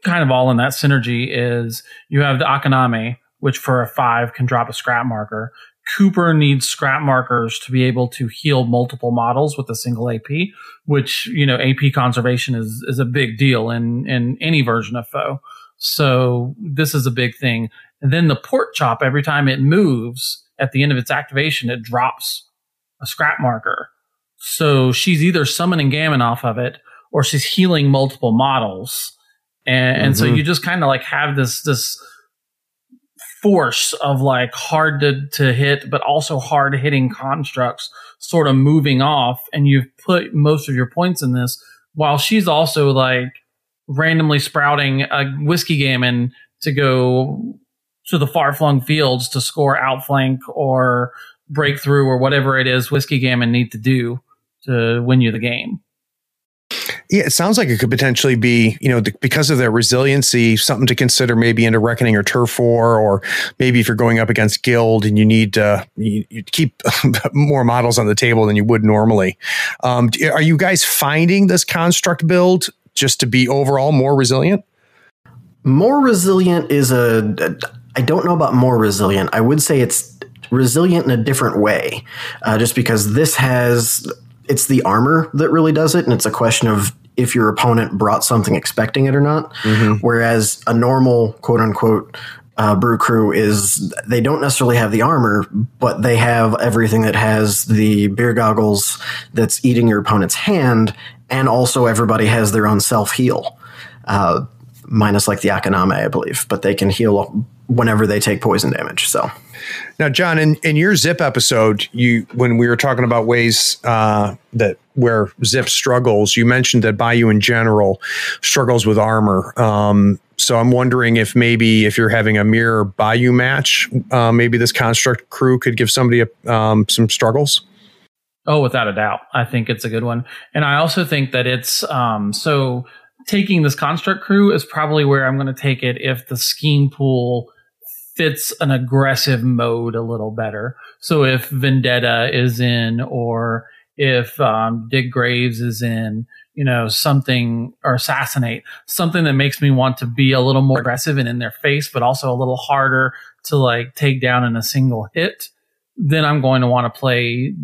kind of all in that synergy is you have the Akaname, which for a five can drop a scrap marker. Cooper needs scrap markers to be able to heal multiple models with a single AP, which, you know, AP conservation is, is a big deal in, in any version of foe. So this is a big thing. And then the pork chop, every time it moves at the end of its activation, it drops a scrap marker. So she's either summoning Gammon off of it or she's healing multiple models. And, mm-hmm. and so mm-hmm. you just kind of like have this, this force of like hard to, to hit, but also hard hitting constructs sort of moving off. And you've put most of your points in this while she's also like randomly sprouting a whiskey gammon to go to the far flung fields to score outflank or breakthrough or whatever it is whiskey gammon need to do to win you the game. Yeah, it sounds like it could potentially be, you know, because of their resiliency, something to consider maybe into Reckoning or Turf War, or maybe if you're going up against Guild and you need to you, you keep more models on the table than you would normally. Um, are you guys finding this construct build just to be overall more resilient? More resilient is a. I don't know about more resilient. I would say it's resilient in a different way, uh, just because this has it's the armor that really does it, and it's a question of if your opponent brought something expecting it or not. Mm-hmm. Whereas a normal quote unquote uh, brew crew is they don't necessarily have the armor, but they have everything that has the beer goggles that's eating your opponent's hand, and also everybody has their own self heal, uh, minus like the Akaname, I believe, but they can heal whenever they take poison damage. So now, John, in, in your Zipp episode, you when we were talking about ways uh, that where Zipp struggles, you mentioned that Bayou in general struggles with armor. Um, so I'm wondering if maybe if you're having a mirror Bayou match, uh, maybe this construct crew could give somebody a, um, some struggles. Oh, without a doubt, I think it's a good one, and I also think that it's um, so taking this construct crew is probably where I'm going to take it if the scheme pool fits an aggressive mode a little better. So if Vendetta is in, or if um, Dig Graves is in, you know, something or assassinate, something that makes me want to be a little more aggressive and in their face, but also a little harder to like take down in a single hit, then I'm going to want to play,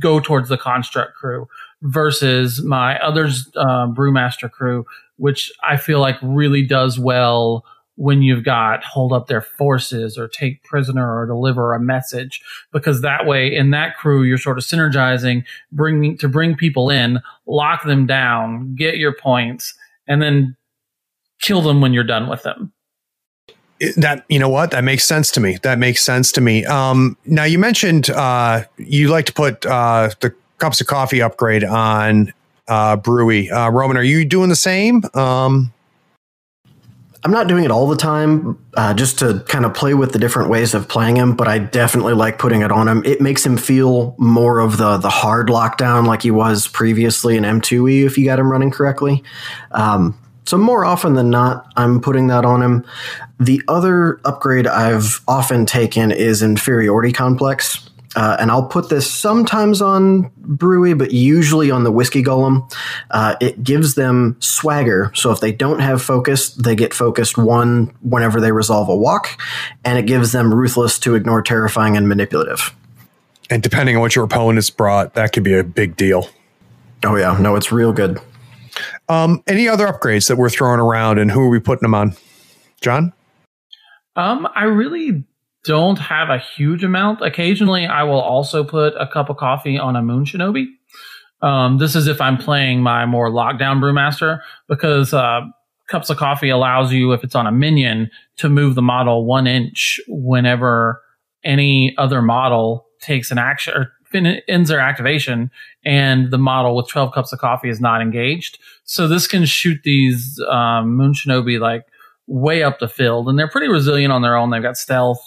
go towards the construct crew versus my others, uh, brewmaster crew, which I feel like really does well when you've got hold up their forces or take prisoner or deliver a message because that way in that crew you're sort of synergizing bringing to bring people in lock them down get your points and then kill them when you're done with them. That you know what? That makes sense to me. That makes sense to me. Um, now you mentioned uh, you like to put uh, the cups of coffee upgrade on uh, brewy. Uh, roman are you doing the same? Um, I'm not doing it all the time, uh, just to kind of play with the different ways of playing him. But I definitely like putting it on him. It makes him feel more of the the hard lockdown like he was previously in M2E if you got him running correctly. Um, so more often than not, I'm putting that on him. The other upgrade I've often taken is inferiority complex. Uh, and I'll put this sometimes on Brewy, but usually on the Whiskey Golem. Uh, it gives them swagger. So if they don't have focus, they get focused one whenever they resolve a walk, and it gives them ruthless to ignore terrifying and manipulative. And depending on what your opponent's brought, that could be a big deal. Oh yeah, no, it's real good. Um, any other upgrades that we're throwing around, and who are we putting them on? John. Um, I really don't have a huge amount. Occasionally, I will also put a cup of coffee on a Moon Shinobi. Um, this is if I'm playing my more lockdown brewmaster because uh, cups of coffee allows you, if it's on a minion, to move the model one inch whenever any other model takes an action or ends their activation and the model with 12 cups of coffee is not engaged. So this can shoot these um, Moon Shinobi like way up the field and they're pretty resilient on their own. They've got stealth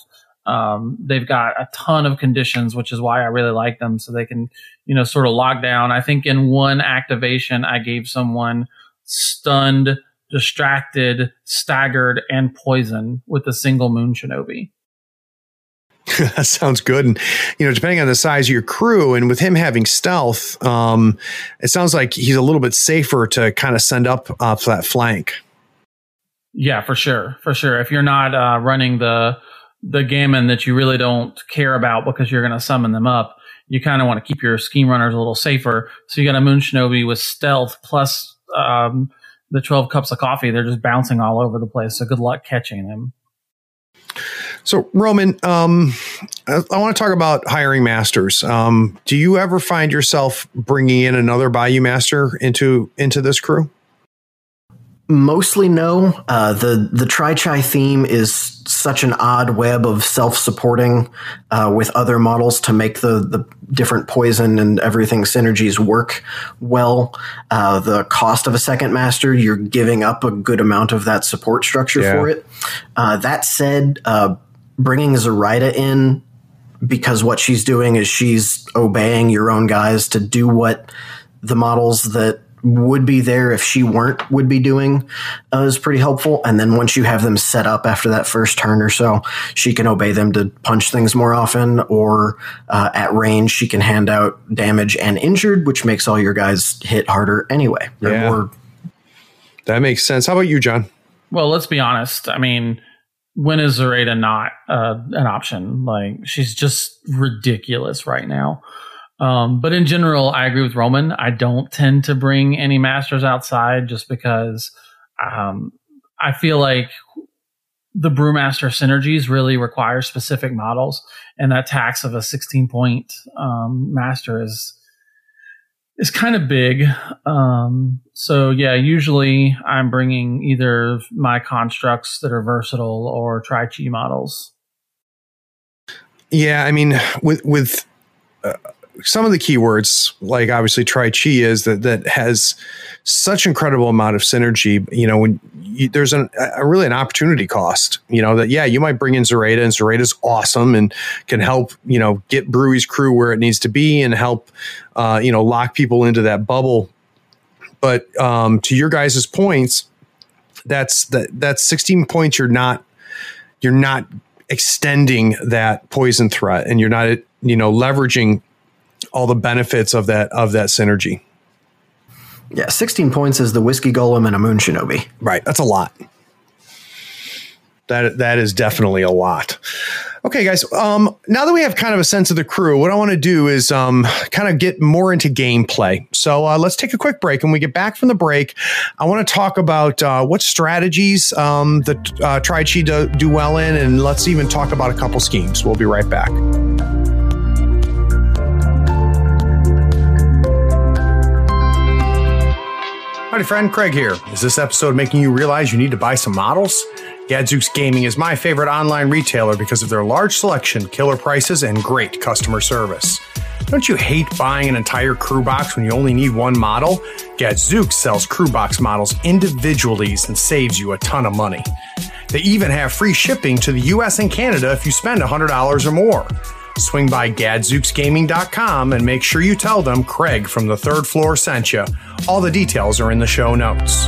um, they've got a ton of conditions, which is why I really like them. So they can, you know, sort of lock down. I think in one activation, I gave someone stunned, distracted, staggered, and poison with a single moon shinobi. that sounds good. And, you know, depending on the size of your crew and with him having stealth, um, it sounds like he's a little bit safer to kind of send up off that flank. Yeah, for sure. For sure. If you're not uh, running the, the gammon that you really don't care about because you're going to summon them up. You kind of want to keep your scheme runners a little safer. So you got a Moon Shinobi with stealth plus um, the 12 cups of coffee. They're just bouncing all over the place. So good luck catching them. So, Roman, um, I, I want to talk about hiring masters. Um, do you ever find yourself bringing in another Bayou master into into this crew? Mostly no. Uh, the the Tri Chi theme is such an odd web of self supporting uh, with other models to make the the different poison and everything synergies work well. Uh, the cost of a second master, you're giving up a good amount of that support structure Yeah. for it. Uh, that said, uh, bringing Zoraida in because what she's doing is she's obeying your own guys to do what the models that would be there if she weren't would be doing uh, is pretty helpful. And then once you have them set up after that first turn or so, she can obey them to punch things more often, or uh, at range she can hand out damage and injured, which makes all your guys hit harder anyway. Yeah. more That makes sense. How about you, John? Well, let's be honest. I mean, when is Zoraida not uh, an option? Like, she's just ridiculous right now. Um, but in general, I agree with Roman. I don't tend to bring any masters outside just because um, I feel like the Brewmaster synergies really require specific models, and that tax of a 16 point um, master is is kind of big. Um, so yeah, usually I'm bringing either my constructs that are versatile or tri chi models. Yeah, I mean, with with uh, some of the keywords, like obviously Tri Chi is that that has such incredible amount of synergy. You know, when you, there's an, a really an opportunity cost. You know that yeah, you might bring in Zoraida, and Zoraida's awesome and can help you know get Brewy's crew where it needs to be and help uh, you know lock people into that bubble. But um, to your guys' points, that's that that's 16 points. You're not you're not extending that poison threat and you're not you know leveraging all the benefits of that of that synergy. Yeah, sixteen points is the whiskey golem and a moon shinobi. right that's a lot. That that is definitely a lot. Okay guys um now that we have kind of a sense of the crew what i want to do is um kind of get more into gameplay. So uh, let's take a quick break. And we get back from the break i want to talk about uh, what strategies um that uh, tri chi do, do well in and let's even talk about a couple schemes. We'll be right back Howdy, friend. Craig here. Is this episode making you realize you need to buy some models? Gadzooks Gaming is my favorite online retailer because of their large selection, killer prices, and great customer service. Don't you hate buying an entire crew box when you only need one model? Gadzooks sells crew box models individually and saves you a ton of money. They even have free shipping to the US and Canada if you spend $100 or more. Swing by gadzooksgaming.com and make sure you tell them Craig from the third floor sent you. All the details are in the show notes.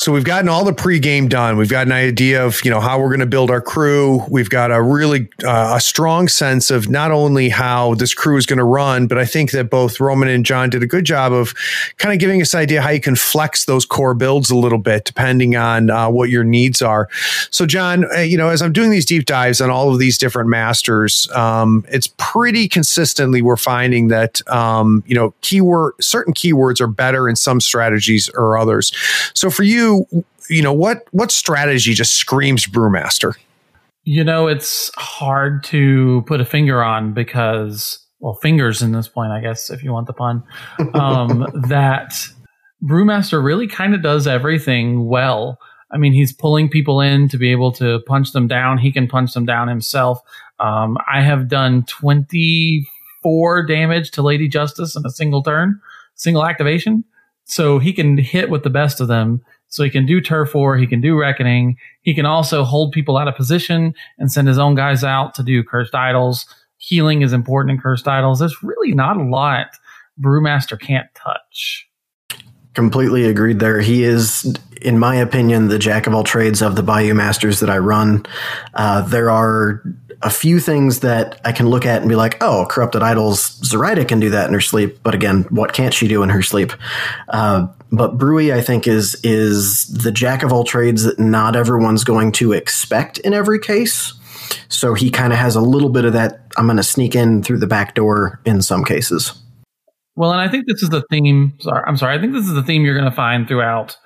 So we've gotten all the pregame done. We've got an idea of you know how we're going to build our crew. We've got a really uh, a strong sense of not only how this crew is going to run, but I think that both Roman and John did a good job of kind of giving us an idea how you can flex those core builds a little bit depending on uh, what your needs are. So John, uh, you know, as I'm doing these deep dives on all of these different masters, um, it's pretty consistently we're finding that um, you know keyword certain keywords are better in some strategies or others. So for you you know what what strategy just screams brewmaster You know, it's hard to put a finger on because, well, fingers in this point, I guess, if you want the pun, um, that Brewmaster really kind of does everything well. I mean, he's pulling people in to be able to punch them down. He can punch them down himself. Um, I have done 24 damage to Lady Justice in a single turn, single activation. So he can hit with the best of them. So he can do turf war, he can do reckoning, he can also hold people out of position and send his own guys out to do cursed idols. Healing is important in cursed idols. There's really not a lot Brewmaster can't touch. Completely agreed there. He is, in my opinion, the jack of all trades of the Bayou Masters that I run. Uh, there are a few things that I can look at and be like, oh, Corrupted Idols, Zoraida can do that in her sleep. But again, what can't she do in her sleep? Uh, but Brewy, I think, is is the jack of all trades that not everyone's going to expect in every case. So he kind of has a little bit of that. I'm going to sneak in through the back door in some cases. Well, and I think this is the theme. Sorry, I'm sorry. I think this is the theme you're going to find throughout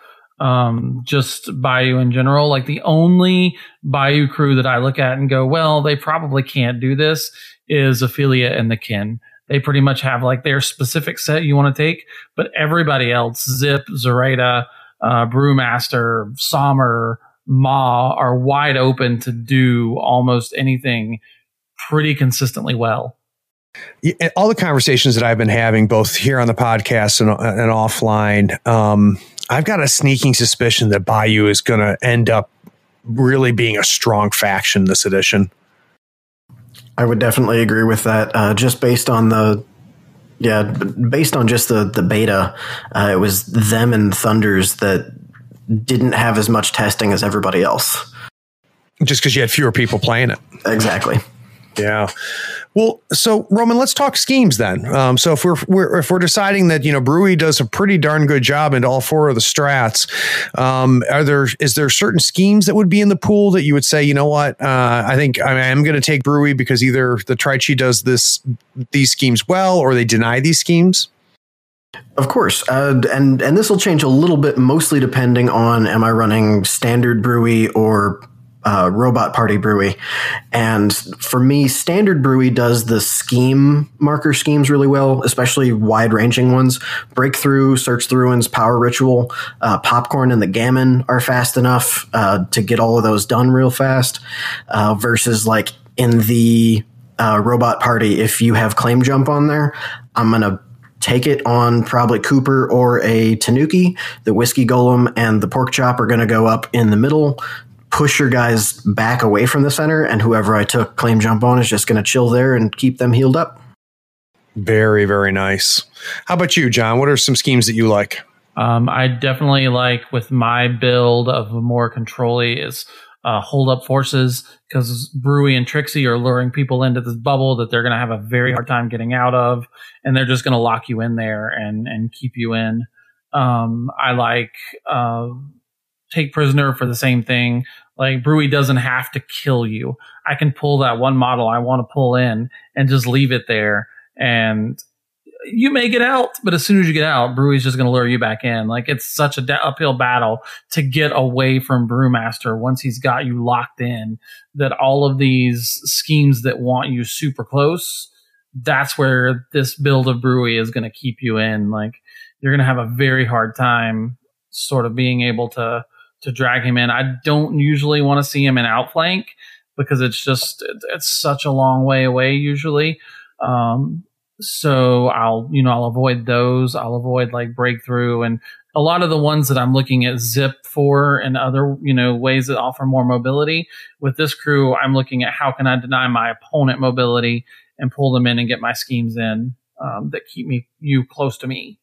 um, just Bayou in general. Like the only Bayou crew that I look at and go, well, they probably can't do this is Ophelia and the Kin. They pretty much have like their specific set you want to take, but everybody else, Zipp, Zoraida, uh, Brewmaster, Sommer, Ma are wide open to do almost anything pretty consistently well. All the conversations that I've been having, both here on the podcast and, and offline, um, I've got a sneaking suspicion that Bayou is going to end up really being a strong faction this edition. I would definitely agree with that. Uh, just based on the, yeah, based on just the the beta, uh, it was them and Thunders that didn't have as much testing as everybody else. Just because you had fewer people playing it. Exactly. Yeah. Well, so Roman, let's talk schemes then. Um, so if we're, we're, if we're deciding that you know Brewy does a pretty darn good job into all four of the strats, um, are there is there certain schemes that would be in the pool that you would say, you know what, uh, I think I am going to take Brewy because either the Tri-Chi does this these schemes well or they deny these schemes. Of course, uh, and and this will change a little bit, mostly depending on am I running standard Brewy or uh, Robot Party Brewy. And for me, Standard Brewy does the scheme marker schemes really well, especially wide ranging ones. Breakthrough, Search the Ruins, Power Ritual, uh, Popcorn, and the Gammon are fast enough uh, to get all of those done real fast. Uh, versus like in the uh, Robot Party, if you have Claim Jump on there, I'm going to take it on probably Cooper or a Tanuki. The Whiskey Golem and the Pork Chop are going to go up in the middle push your guys back away from the center, and whoever I took claim jump on is just going to chill there and keep them healed up. Very, very nice. How about you, John? What are some schemes that you like? Um, I definitely like with my build of more controlly is uh, hold up forces because Brewy and Trixie are luring people into this bubble that they're going to have a very hard time getting out of, and they're just going to lock you in there and and keep you in. Um, I like uh, take prisoner for the same thing. Like Brewy doesn't have to kill you. I can pull that one model I want to pull in and just leave it there. And you may get out, but as soon as you get out, Brewy's just going to lure you back in. Like it's such a uphill battle to get away from Brewmaster once he's got you locked in. That all of these schemes that want you super close, that's where this build of Brewy is going to keep you in. Like you're going to have a very hard time sort of being able to to drag him in. I don't usually want to see him in outflank because it's just it's such a long way away usually. Um, so I'll you know I'll avoid those. I'll avoid like breakthrough and a lot of the ones that I'm looking at Zipp for and other you know ways that offer more mobility. With this crew, I'm looking at how can I deny my opponent mobility and pull them in and get my schemes in um, that keep me you close to me.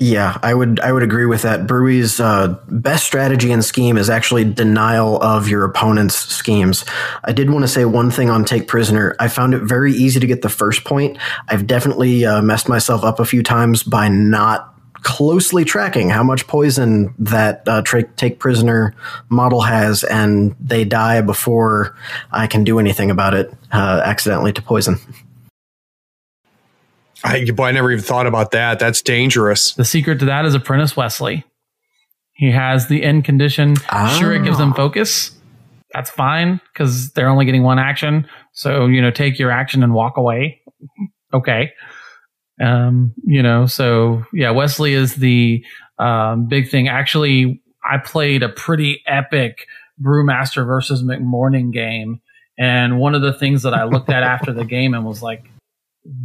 Yeah, I would I would agree with that. Brewy's uh, best strategy and scheme is actually denial of your opponent's schemes. I did want to say one thing on take prisoner. I found it very easy to get the first point. I've definitely uh, messed myself up a few times by not closely tracking how much poison that uh, tra- take prisoner model has, and they die before I can do anything about it uh, accidentally to poison. I, boy, I never even thought about that. That's dangerous. The secret to that is Apprentice Wesley. He has the end condition. Oh. Sure, it gives them ah. focus. That's fine because they're only getting one action. So, you know, take your action and walk away. okay. Um, you know, so yeah, Wesley is the um, big thing. Actually, I played a pretty epic Brewmaster versus McMourning game. And one of the things that I looked at after the game and was like,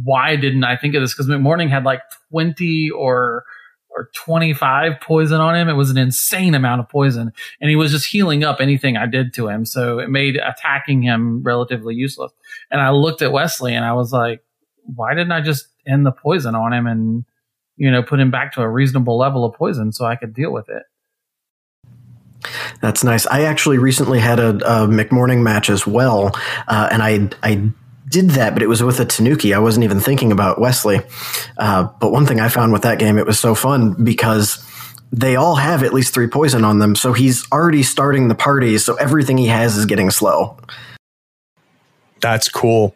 why didn't I think of this? Because McMourning had like 20 or or 25 poison on him. It was an insane amount of poison. And he was just healing up anything I did to him. So it made attacking him relatively useless. And I looked at Wesley and I was like, why didn't I just end the poison on him and, you know, put him back to a reasonable level of poison so I could deal with it? That's nice. I actually recently had a, a McMourning match as well, uh, and I I did that, but it was with a Tanuki. I wasn't even thinking about Wesley. Uh, but one thing I found with that game, it was so fun because they all have at least three poison on them. So he's already starting the party. So everything he has is getting slow. That's cool.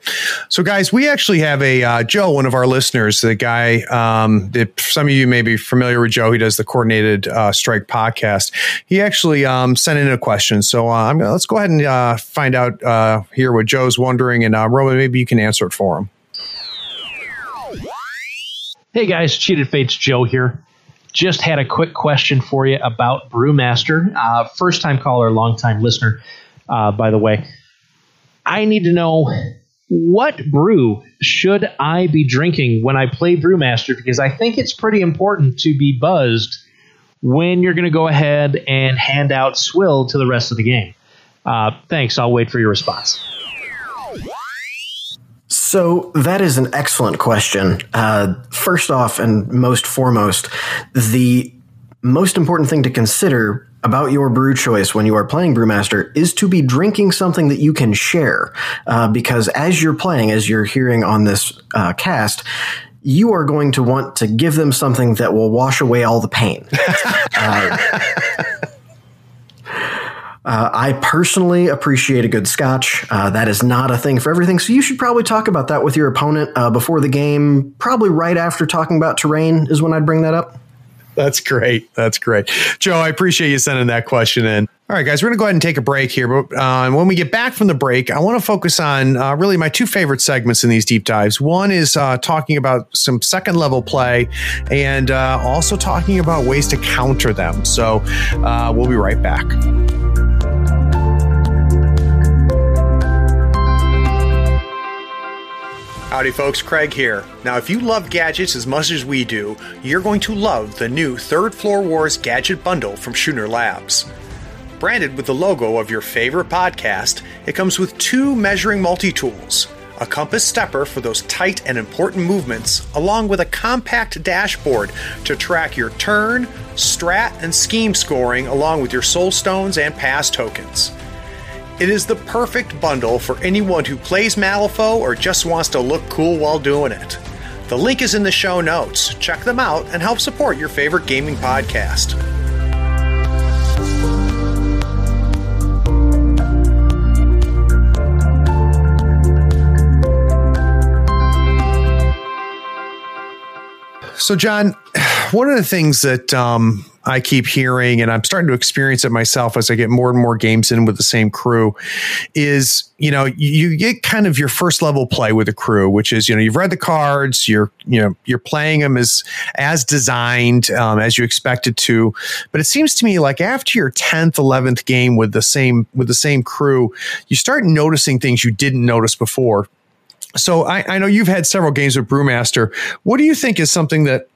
So, guys, we actually have a uh, Joe, one of our listeners, the guy um, that some of you may be familiar with Joe. He does the Coordinated uh, Strike podcast. He actually um, sent in a question. So, uh, let's go ahead and uh, find out uh, here what Joe's wondering. And uh, Roman, maybe you can answer it for him. Hey, guys, Cheated Fates Joe here. Just had a quick question for you about Brewmaster. first time caller, long time listener, by the way. I need to know what brew should I be drinking when I play Brewmaster because I think it's pretty important to be buzzed when you're going to go ahead and hand out swill to the rest of the game. Uh, thanks. I'll wait for your response. So that is an excellent question. Uh, first off, and most foremost, the most important thing to consider about your brew choice when you are playing Brewmaster is to be drinking something that you can share. Uh, because as you're playing, as you're hearing on this uh, cast, you are going to want to give them something that will wash away all the pain. uh, uh, I personally appreciate a good scotch. Uh, that is not a thing for everything. So you should probably talk about that with your opponent uh, before the game. Probably right after talking about terrain is when I'd bring that up. That's great. That's great. Joe, I appreciate you sending that question in. All right, guys, we're going to go ahead and take a break here. But uh, when we get back from the break, I want to focus on uh, really my two favorite segments in these deep dives. One is uh, talking about some second level play and uh, also talking about ways to counter them. So uh, we'll be right back. Howdy, folks. Craig here. Now, if you love gadgets as much as we do, you're going to love the new Third Floor Wars Gadget Bundle from Schooner Labs. Branded with the logo of your favorite podcast, it comes with two measuring multi tools a compass stepper for those tight and important movements, along with a compact dashboard to track your turn, strat, and scheme scoring, along with your soul stones and pass tokens. It is the perfect bundle for anyone who plays Malifaux or just wants to look cool while doing it. The link is in the show notes. Check them out and help support your favorite gaming podcast. So, John, one of the things that um, I keep hearing, and I'm starting to experience it myself as I get more and more games in with the same crew, is you know you get kind of your first level play with a crew, which is you know you've read the cards, you're you know you're playing them as as designed um, as you expected to, but it seems to me like after your tenth, eleventh game with the same with the same crew, you start noticing things you didn't notice before. So I, I know you've had several games with Brewmaster. What do you think is something that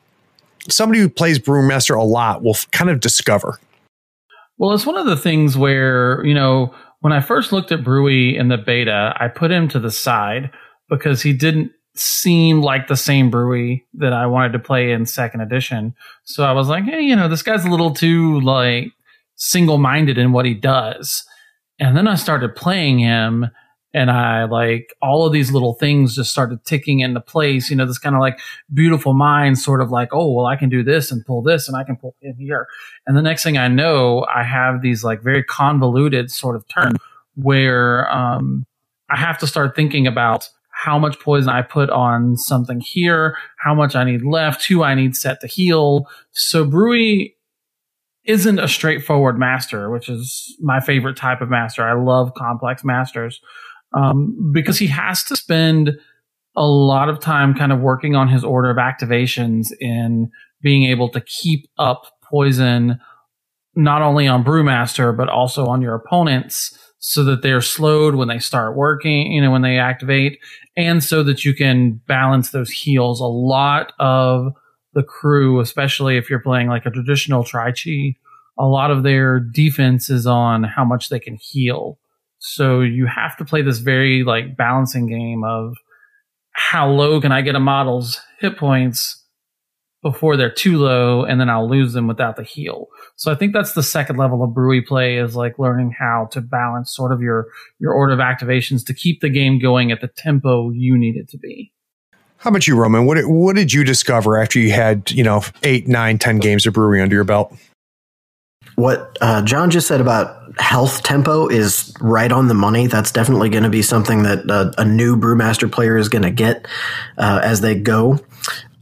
somebody who plays Brewmaster a lot will kind of discover? Well, it's one of the things where, you know, when I first looked at Brewy in the beta, I put him to the side because he didn't seem like the same Brewy that I wanted to play in second edition. So I was like, hey, you know, this guy's a little too like single minded in what he does. And then I started playing him and I like all of these little things just started ticking into place. You know, this kind of like beautiful mind, sort of like, oh, well, I can do this and pull this and I can pull in here. And the next thing I know, I have these like very convoluted sort of turn where um, I have to start thinking about how much poison I put on something here, how much I need left, who I need set to heal. So Brewy isn't a straightforward master, which is my favorite type of master. I love complex masters um, because he has to spend a lot of time kind of working on his order of activations in being able to keep up poison not only on brewmaster but also on your opponents so that they're slowed when they start working you know when they activate and so that you can balance those heals. A lot of the crew especially if you're playing like a traditional tri chi a lot of their defense is on how much they can heal so you have to play this very like balancing game of how low can I get a model's hit points before they're too low and then I'll lose them without the heal. So I think that's the second level of brewy play is like learning how to balance sort of your your order of activations to keep the game going at the tempo you need it to be. How about you, Roman? What what did you discover after you had, you know, eight, nine, ten games of brewery under your belt? What uh, John just said about health tempo is right on the money. That's definitely going to be something that uh, a new Brewmaster player is going to get uh, as they go.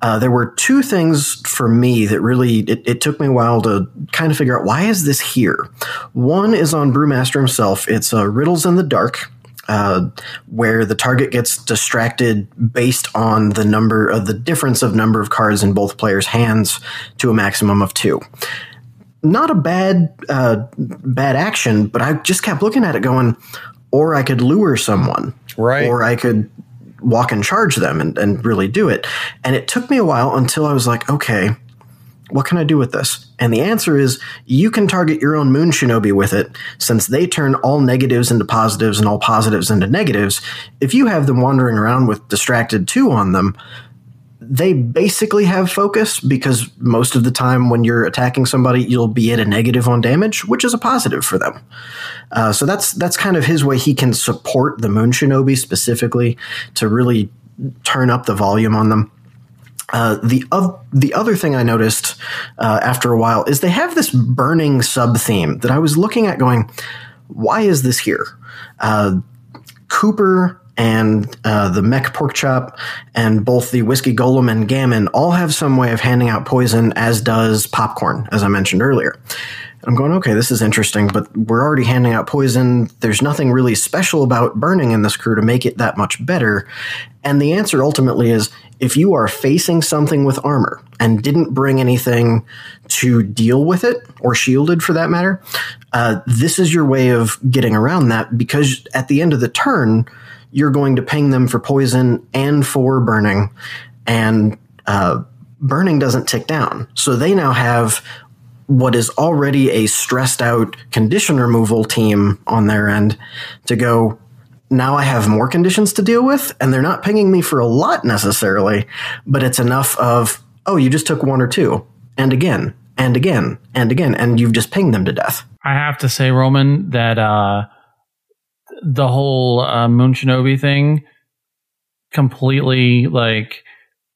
Uh, there were two things for me that really it, it, took me a while to kind of figure out why is this here. One is on Brewmaster himself. It's uh, Riddles in the Dark. Uh, where the target gets distracted based on the number of the difference of number of cards in both players' hands to a maximum of two not a bad uh, bad action, but I just kept looking at it going, or I could lure someone, right, or I could walk and charge them and, and really do it. And it took me a while until I was like, okay, what can I do with this? And the answer is you can target your own moon shinobi with it, since they turn all negatives into positives and all positives into negatives. If you have them wandering around with distracted two on them, they basically have focus because most of the time when you're attacking somebody, you'll be at a negative on damage, which is a positive for them. Uh, so that's that's kind of his way he can support the Moon Shinobi specifically to really turn up the volume on them. Uh, the uh, the other thing I noticed uh, after a while is they have this burning sub theme that I was looking at, going, "Why is this here?" Uh, Cooper and uh, the mech pork chop and both the whiskey golem and gammon all have some way of handing out poison as does popcorn as i mentioned earlier. I'm going okay this is interesting but we're already handing out poison. There's nothing really special about burning in this crew to make it that much better. And the answer ultimately is if you are facing something with armor and didn't bring anything to deal with it or shielded for that matter uh, this is your way of getting around that because at the end of the turn you're going to ping them for poison and for burning, and uh, burning doesn't tick down. So they now have what is already a stressed out condition removal team on their end to go. Now I have more conditions to deal with, and they're not pinging me for a lot necessarily, but it's enough of, oh, you just took one or two, and again, and again, and again, and you've just pinged them to death. I have to say, Roman, that uh, the whole uh, Moon Shinobi thing completely like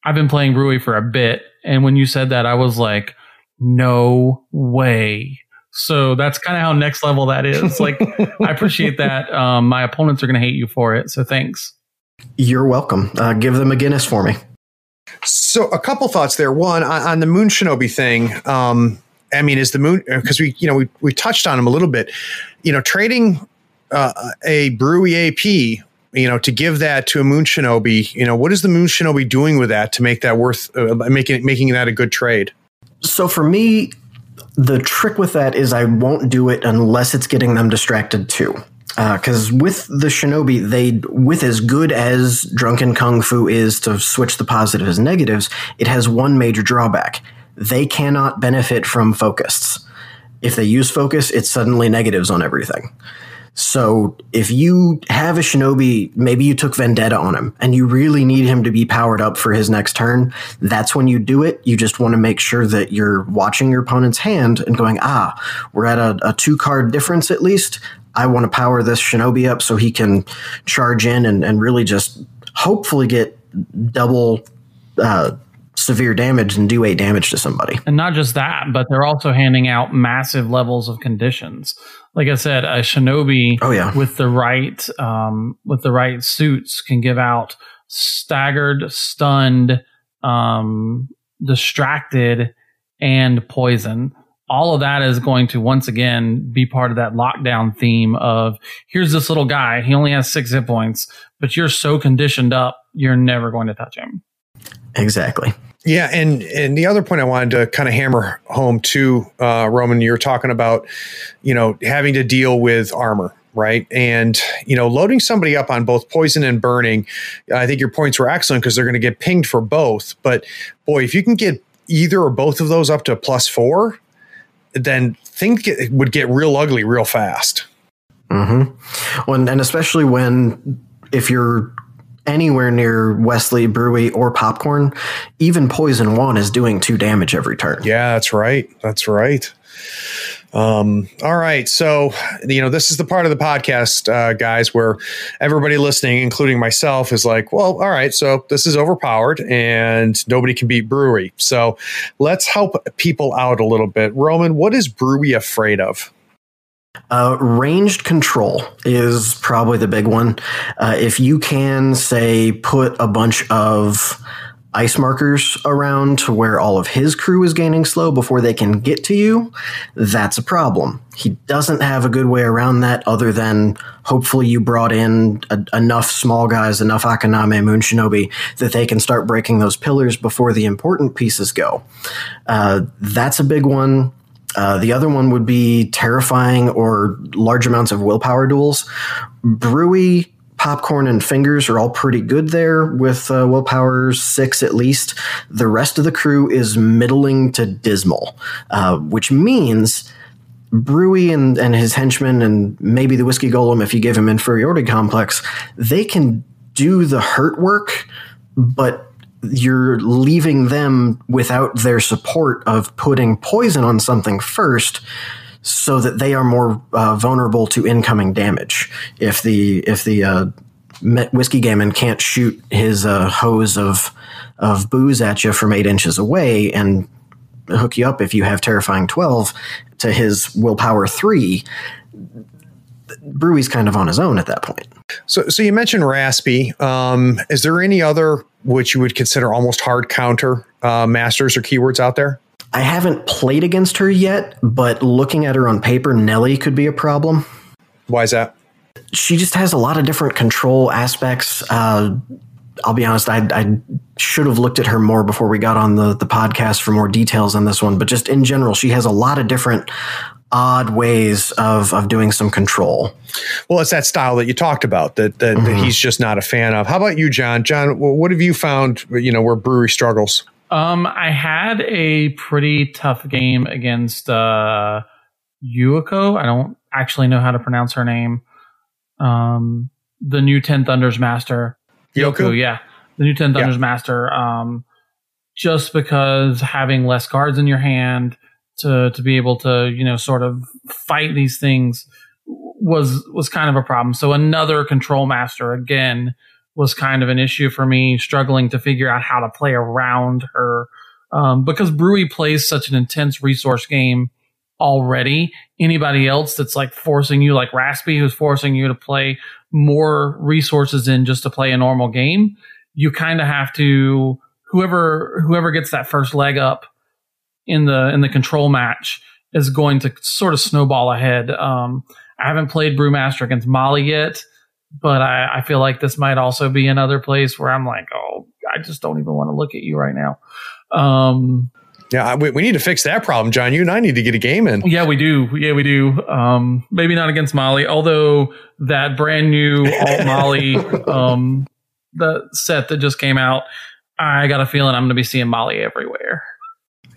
I've been playing Rui for a bit, and when you said that, I was like, no way. So that's kind of how next level that is. Like, I appreciate that. Um, my opponents are going to hate you for it. So thanks. You're welcome. Uh, give them a Guinness for me. So a couple thoughts there. One on, on the Moon Shinobi thing. Um, I mean, is the moon because we you know we we touched on him a little bit. You know, trading uh, a Brewy AP, you know, to give that to a Moon Shinobi, you know, what is the Moon Shinobi doing with that to make that worth uh, making making that a good trade? So for me, the trick with that is I won't do it unless it's getting them distracted too. Because uh, with the shinobi, they with as good as drunken kung fu is to switch the positives and negatives, it has one major drawback: they cannot benefit from focus. If they use focus, it's suddenly negatives on everything. So if you have a shinobi, maybe you took vendetta on him and you really need him to be powered up for his next turn, that's when you do it. You just want to make sure that you're watching your opponent's hand and going, ah, we're at a, a two card difference at least. I want to power this shinobi up so he can charge in and, and really just hopefully get double uh, severe damage and do eight damage to somebody. And not just that, but they're also handing out massive levels of conditions. Like I said, a shinobi oh, yeah. with the right um, with the right suits can give out staggered, stunned, um, distracted, and poison. All of that is going to once again be part of that lockdown theme of here's this little guy. He only has six hit points, but you're so conditioned up, you're never going to touch him. Exactly. Yeah, and and the other point I wanted to kind of hammer home too, uh, Roman, you're talking about, you know, having to deal with armor, right? And you know, loading somebody up on both poison and burning. I think your points were excellent because they're going to get pinged for both. But boy, if you can get either or both of those up to plus four, then things get, would get real ugly real fast. Mm-hmm. Well, and especially when if you're anywhere near Wesley, Brewy, or Popcorn, even Poison One is doing two damage every turn. Yeah, that's right. That's right. Um, all right. So, you know, this is the part of the podcast, uh, guys, where everybody listening, including myself, is like, well, all right. So this is overpowered and nobody can beat Brewy. So let's help people out a little bit. Roman, what is Brewy afraid of? Uh, ranged control is probably the big one. Uh, if you can, say, put a bunch of ice markers around to where all of his crew is gaining slow before they can get to you, that's a problem. He doesn't have a good way around that other than hopefully you brought in a, enough small guys, enough Akaname Moon Shinobi that they can start breaking those pillars before the important pieces go. Uh, that's a big one. Uh, the other one would be terrifying or large amounts of willpower duels. Brewy popcorn and fingers are all pretty good there with uh, willpower six at least. The rest of the crew is middling to dismal, uh, which means Brewy and, and his henchmen and maybe the whiskey golem if you give him inferiority complex, they can do the hurt work, but you're leaving them without their support of putting poison on something first so that they are more uh, vulnerable to incoming damage. If the if the uh, whiskey golem can't shoot his uh, hose of of booze at you from eight inches away and hook you up if you have terrifying twelve to his willpower three, Brewy's kind of on his own at that point. So, so you mentioned Raspy. Um, is there any other which you would consider almost hard counter uh, masters or keywords out there? I haven't played against her yet, but looking at her on paper, Nelly could be a problem. Why is that? She just has a lot of different control aspects. Uh, I'll be honest, I, I, should have looked at her more before we got on the, the podcast for more details on this one. But just in general, she has a lot of different odd ways of, of doing some control. Well, it's that style that you talked about that, that, mm-hmm. that he's just not a fan of. How about you, John? John, what have you found, you know, where brewery struggles? Um, I had a pretty tough game against uh, Yuiko. I don't actually know how to pronounce her name. Um, the new Ten Thunders Master. Yoku, yeah, the new Ten Thunders yeah. Master. Um, just because having less cards in your hand to to be able to you know sort of fight these things was was kind of a problem. So another control master again was kind of an issue for me, struggling to figure out how to play around her. Um, because Brewy plays such an intense resource game already. Anybody else that's like forcing you, like Raspy, who's forcing you to play more resources in just to play a normal game, you kind of have to whoever whoever gets that first leg up in the in the control match is going to sort of snowball ahead. Um, I haven't played Brewmaster against Molly yet but I, I feel like this might also be another place where I'm like, oh, I just don't even want to look at you right now. Um, yeah, we, we need to fix that problem, John. You and I need to get a game in. Yeah, we do. Yeah, we do. Um, maybe not against Molly, although that brand new alt Molly um, the set that just came out, I got a feeling I'm going to be seeing Molly everywhere.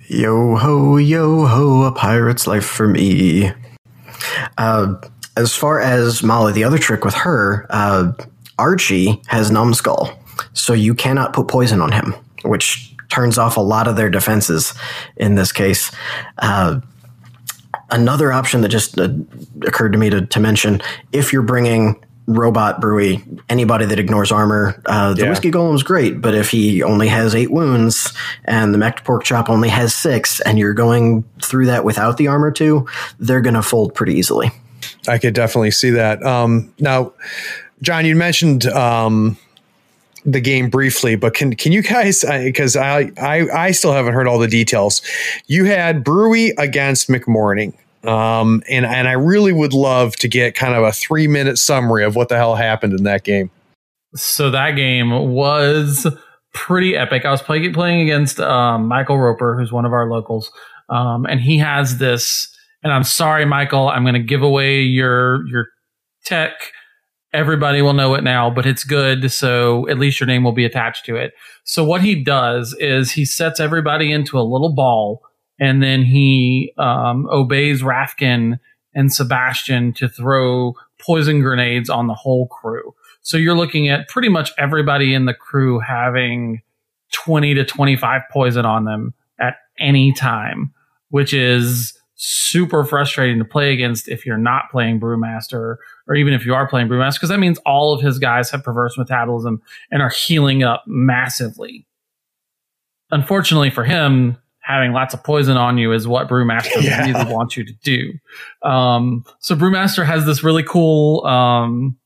Yo ho, yo ho, a pirate's life for me. Uh, as far as Molly, the other trick with her, uh, Archie has numbskull, so you cannot put poison on him, which turns off a lot of their defenses in this case. Uh, another option that just uh, occurred to me to, to mention if you're bringing robot brewy anybody that ignores armor uh, the yeah. whiskey golem's great but if he only has eight wounds and the mech pork chop only has six and you're going through that without the armor too they're going to fold pretty easily I could definitely see that. Um, now, John, you mentioned um, the game briefly, but can can you guys? Because I, I I still haven't heard all the details. You had Brewy against McMourning. Um, and and I really would love to get kind of a three minute summary of what the hell happened in that game. So that game was pretty epic. I was play, playing against um, Michael Roper, who's one of our locals, um, and he has this and I'm sorry, Michael, I'm going to give away your your tech. Everybody will know it now, but it's good, so at least your name will be attached to it. So what he does is he sets everybody into a little ball, and then he um, obeys Rafkin and Sebastian to throw poison grenades on the whole crew. So you're looking at pretty much everybody in the crew having 20 to 25 poison on them at any time, which is super frustrating to play against if you're not playing Brewmaster or even if you are playing Brewmaster, because that means all of his guys have perverse metabolism and are healing up massively. Unfortunately for him, having lots of poison on you is what Brewmaster yeah. really wants you to do. Um, so Brewmaster has this really cool um,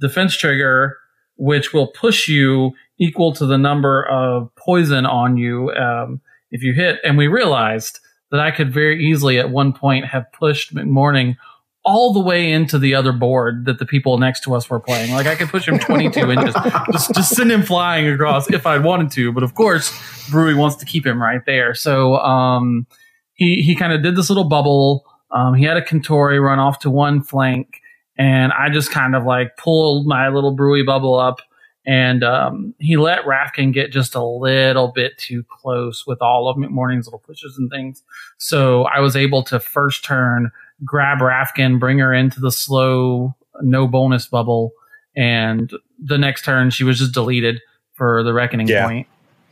defense trigger, which will push you equal to the number of poison on you um, if you hit. And we realized that I could very easily at one point have pushed McMourning all the way into the other board that the people next to us were playing. Like I could push him 22 inches, just just send him flying across if I wanted to. But of course, Brewy wants to keep him right there. So um, he he kind of did this little bubble. Um, he had a Kentauroi run off to one flank, and I just kind of like pulled my little Brewy bubble up. And um, he let Rafkin get just a little bit too close with all of McMourning's little pushes and things. So I was able to first turn grab Rafkin, bring her into the slow, no bonus bubble, and the next turn she was just deleted for the reckoning yeah. point.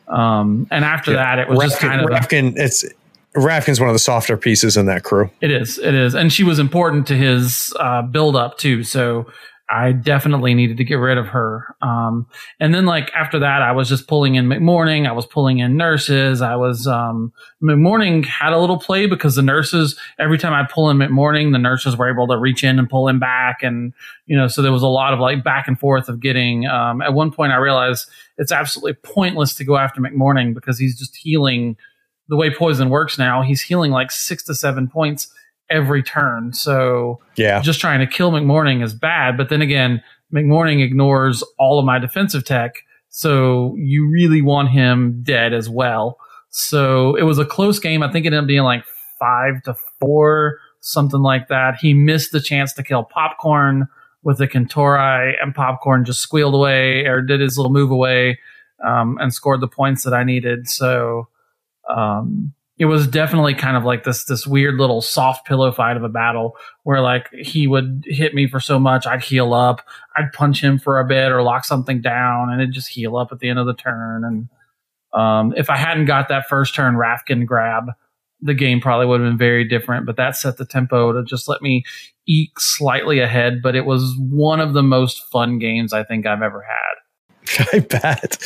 Um, and after yeah. that, it was Rafkin, just kind of Rafkin. It's Rafkin's one of the softer pieces in that crew. It is. It is, and she was important to his uh, build up too. So I definitely needed to get rid of her. Um, and then like after that, I was just pulling in McMourning. I was pulling in nurses. I was, um, McMourning had a little play because the nurses, every time I pull in McMourning, the nurses were able to reach in and pull him back. And, you know, so there was a lot of like back and forth of getting, um, at one point I realized it's absolutely pointless to go after McMourning because he's just healing the way poison works now. He's healing like six to seven points every turn. So yeah, just trying to kill McMourning is bad. But then again, McMourning ignores all of my defensive tech. So you really want him dead as well. So it was a close game. I think it ended up being like five to four, something like that. He missed the chance to kill Popcorn with the Kentauroi, and Popcorn just squealed away or did his little move away um, and scored the points that I needed. So um, it was definitely kind of like this this weird little soft pillow fight of a battle where like he would hit me for so much I'd heal up, I'd punch him for a bit or lock something down and it'd just heal up at the end of the turn. And um, if I hadn't got that first turn Rafkin grab, the game probably would have been very different. But that set the tempo to just let me eke slightly ahead. But it was one of the most fun games I think I've ever had. I bet.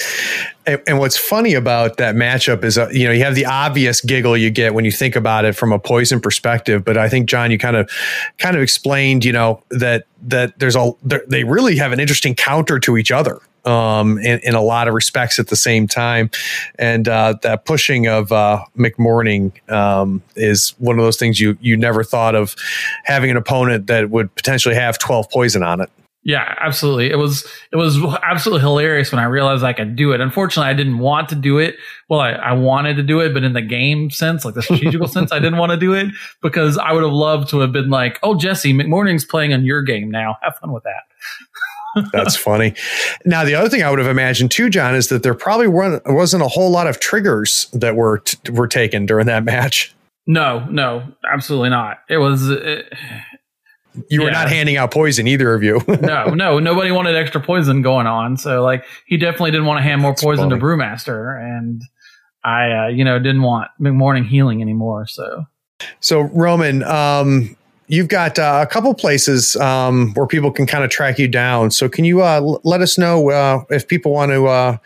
And, and, what's funny about that matchup is, uh, you know, you have the obvious giggle you get when you think about it from a poison perspective. But I think John, you kind of, kind of explained, you know, that that there's a they really have an interesting counter to each other. Um, in, in a lot of respects at the same time. And uh, that pushing of uh, McMourning um, is one of those things you you never thought of having an opponent that would potentially have 12 poison on it. Yeah, absolutely. It was it was absolutely hilarious when I realized I could do it. Unfortunately, I didn't want to do it. Well, I, I wanted to do it, but in the game sense, like the strategical sense, I didn't want to do it because I would have loved to have been like, "Oh, Jesse, McMourning's playing on your game now. Have fun with that." That's funny. Now, the other thing I would have imagined too, John, is that there probably weren't, wasn't a whole lot of triggers that were t- were taken during that match. No, no, absolutely not. It was. It, you were not handing out poison either of you. no, no, nobody wanted extra poison going on. So like he definitely didn't want to hand more That's poison funny. to Brewmaster, and I, uh, you know, didn't want McMourning healing anymore. So, so Roman, um, you've got uh, a couple places um, where people can kind of track you down. So can you uh, l- let us know uh, if people want to uh,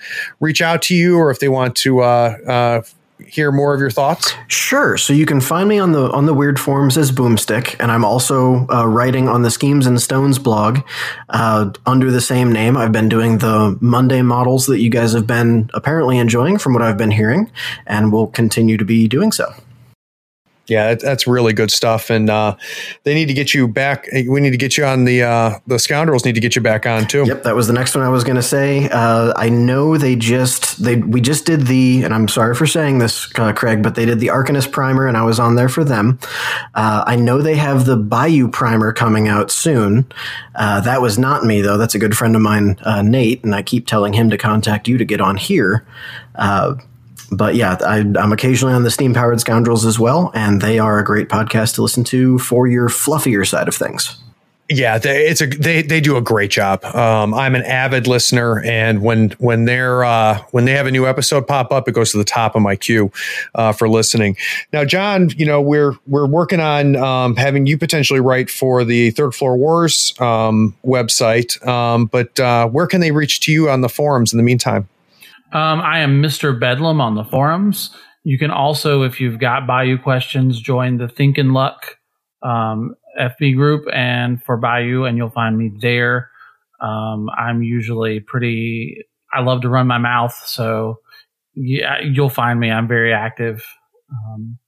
reach out to you or if they want to uh, uh, hear more of your thoughts? Sure. So you can find me on the on the Wyrd forums as Boomstick, and I'm also uh, writing on the Schemes and Stones blog uh, under the same name. I've been doing the Monday models that you guys have been apparently enjoying, from what I've been hearing, and will continue to be doing so yeah, that's really good stuff. And uh, they need to get you back. We need to get you on the uh, the scoundrels. Need to get you back on too. Yep, that was the next one I was going to say. Uh, I know they just they we just did the, and I'm sorry for saying this, uh, Craig, but they did the Arcanist primer, and I was on there for them. Uh, I know they have the Bayou primer coming out soon. Uh, that was not me though. That's a good friend of mine, Nate, and I keep telling him to contact you to get on here but yeah, I, am occasionally on the Steam Powered Scoundrels as well, and they are a great podcast to listen to for your fluffier side of things. Yeah, they, it's a they they do a great job. Um, I'm an avid listener, and when when they're uh, when they have a new episode pop up, it goes to the top of my queue uh, for listening. Now, John, you know we're we're working on um, having you potentially write for the Third Floor Wars um, website, um, but uh, where can they reach to you on the forums in the meantime? Um, I am Mr. Bedlam on the forums. You can also, if you've got Bayou questions, join the Think and Luck um, FB group and for Bayou, and you'll find me there. Um, I'm usually pretty. I love to run my mouth, so yeah, you'll find me. I'm very active, um,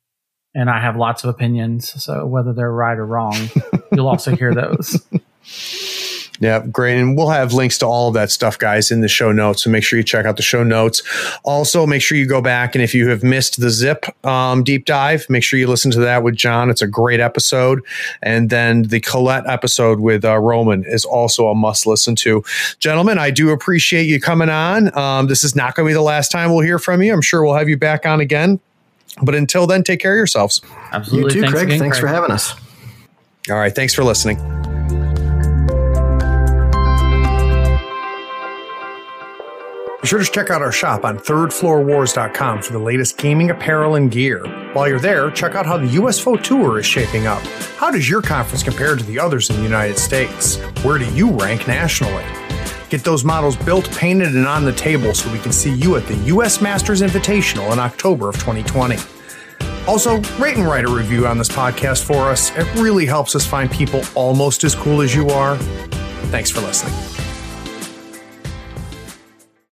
and I have lots of opinions. So whether they're right or wrong, you'll also hear those. Yeah, great. And we'll have links to all of that stuff, guys, in the show notes. So make sure you check out the show notes. Also, make sure you go back and if you have missed the Zipp um, deep dive, make sure you listen to that with John. It's a great episode. And then the Colette episode with uh, Roman is also a must listen to. Gentlemen, I do appreciate you coming on. Um, this is not going to be the last time we'll hear from you. I'm sure we'll have you back on again. But until then, take care of yourselves. Absolutely. You too, thanks Craig. again, Thanks Craig. for having us. All right. Thanks for listening. Be sure to check out our shop on thirdfloorwars.com for the latest gaming apparel and gear. While you're there, check out how the USFO Tour is shaping up. How does your conference compare to the others in the United States? Where do you rank nationally? Get those models built, painted, and on the table so we can see you at the US Masters Invitational in October of 2020. Also, rate and write a review on this podcast for us. It really helps us find people almost as cool as you are. Thanks for listening.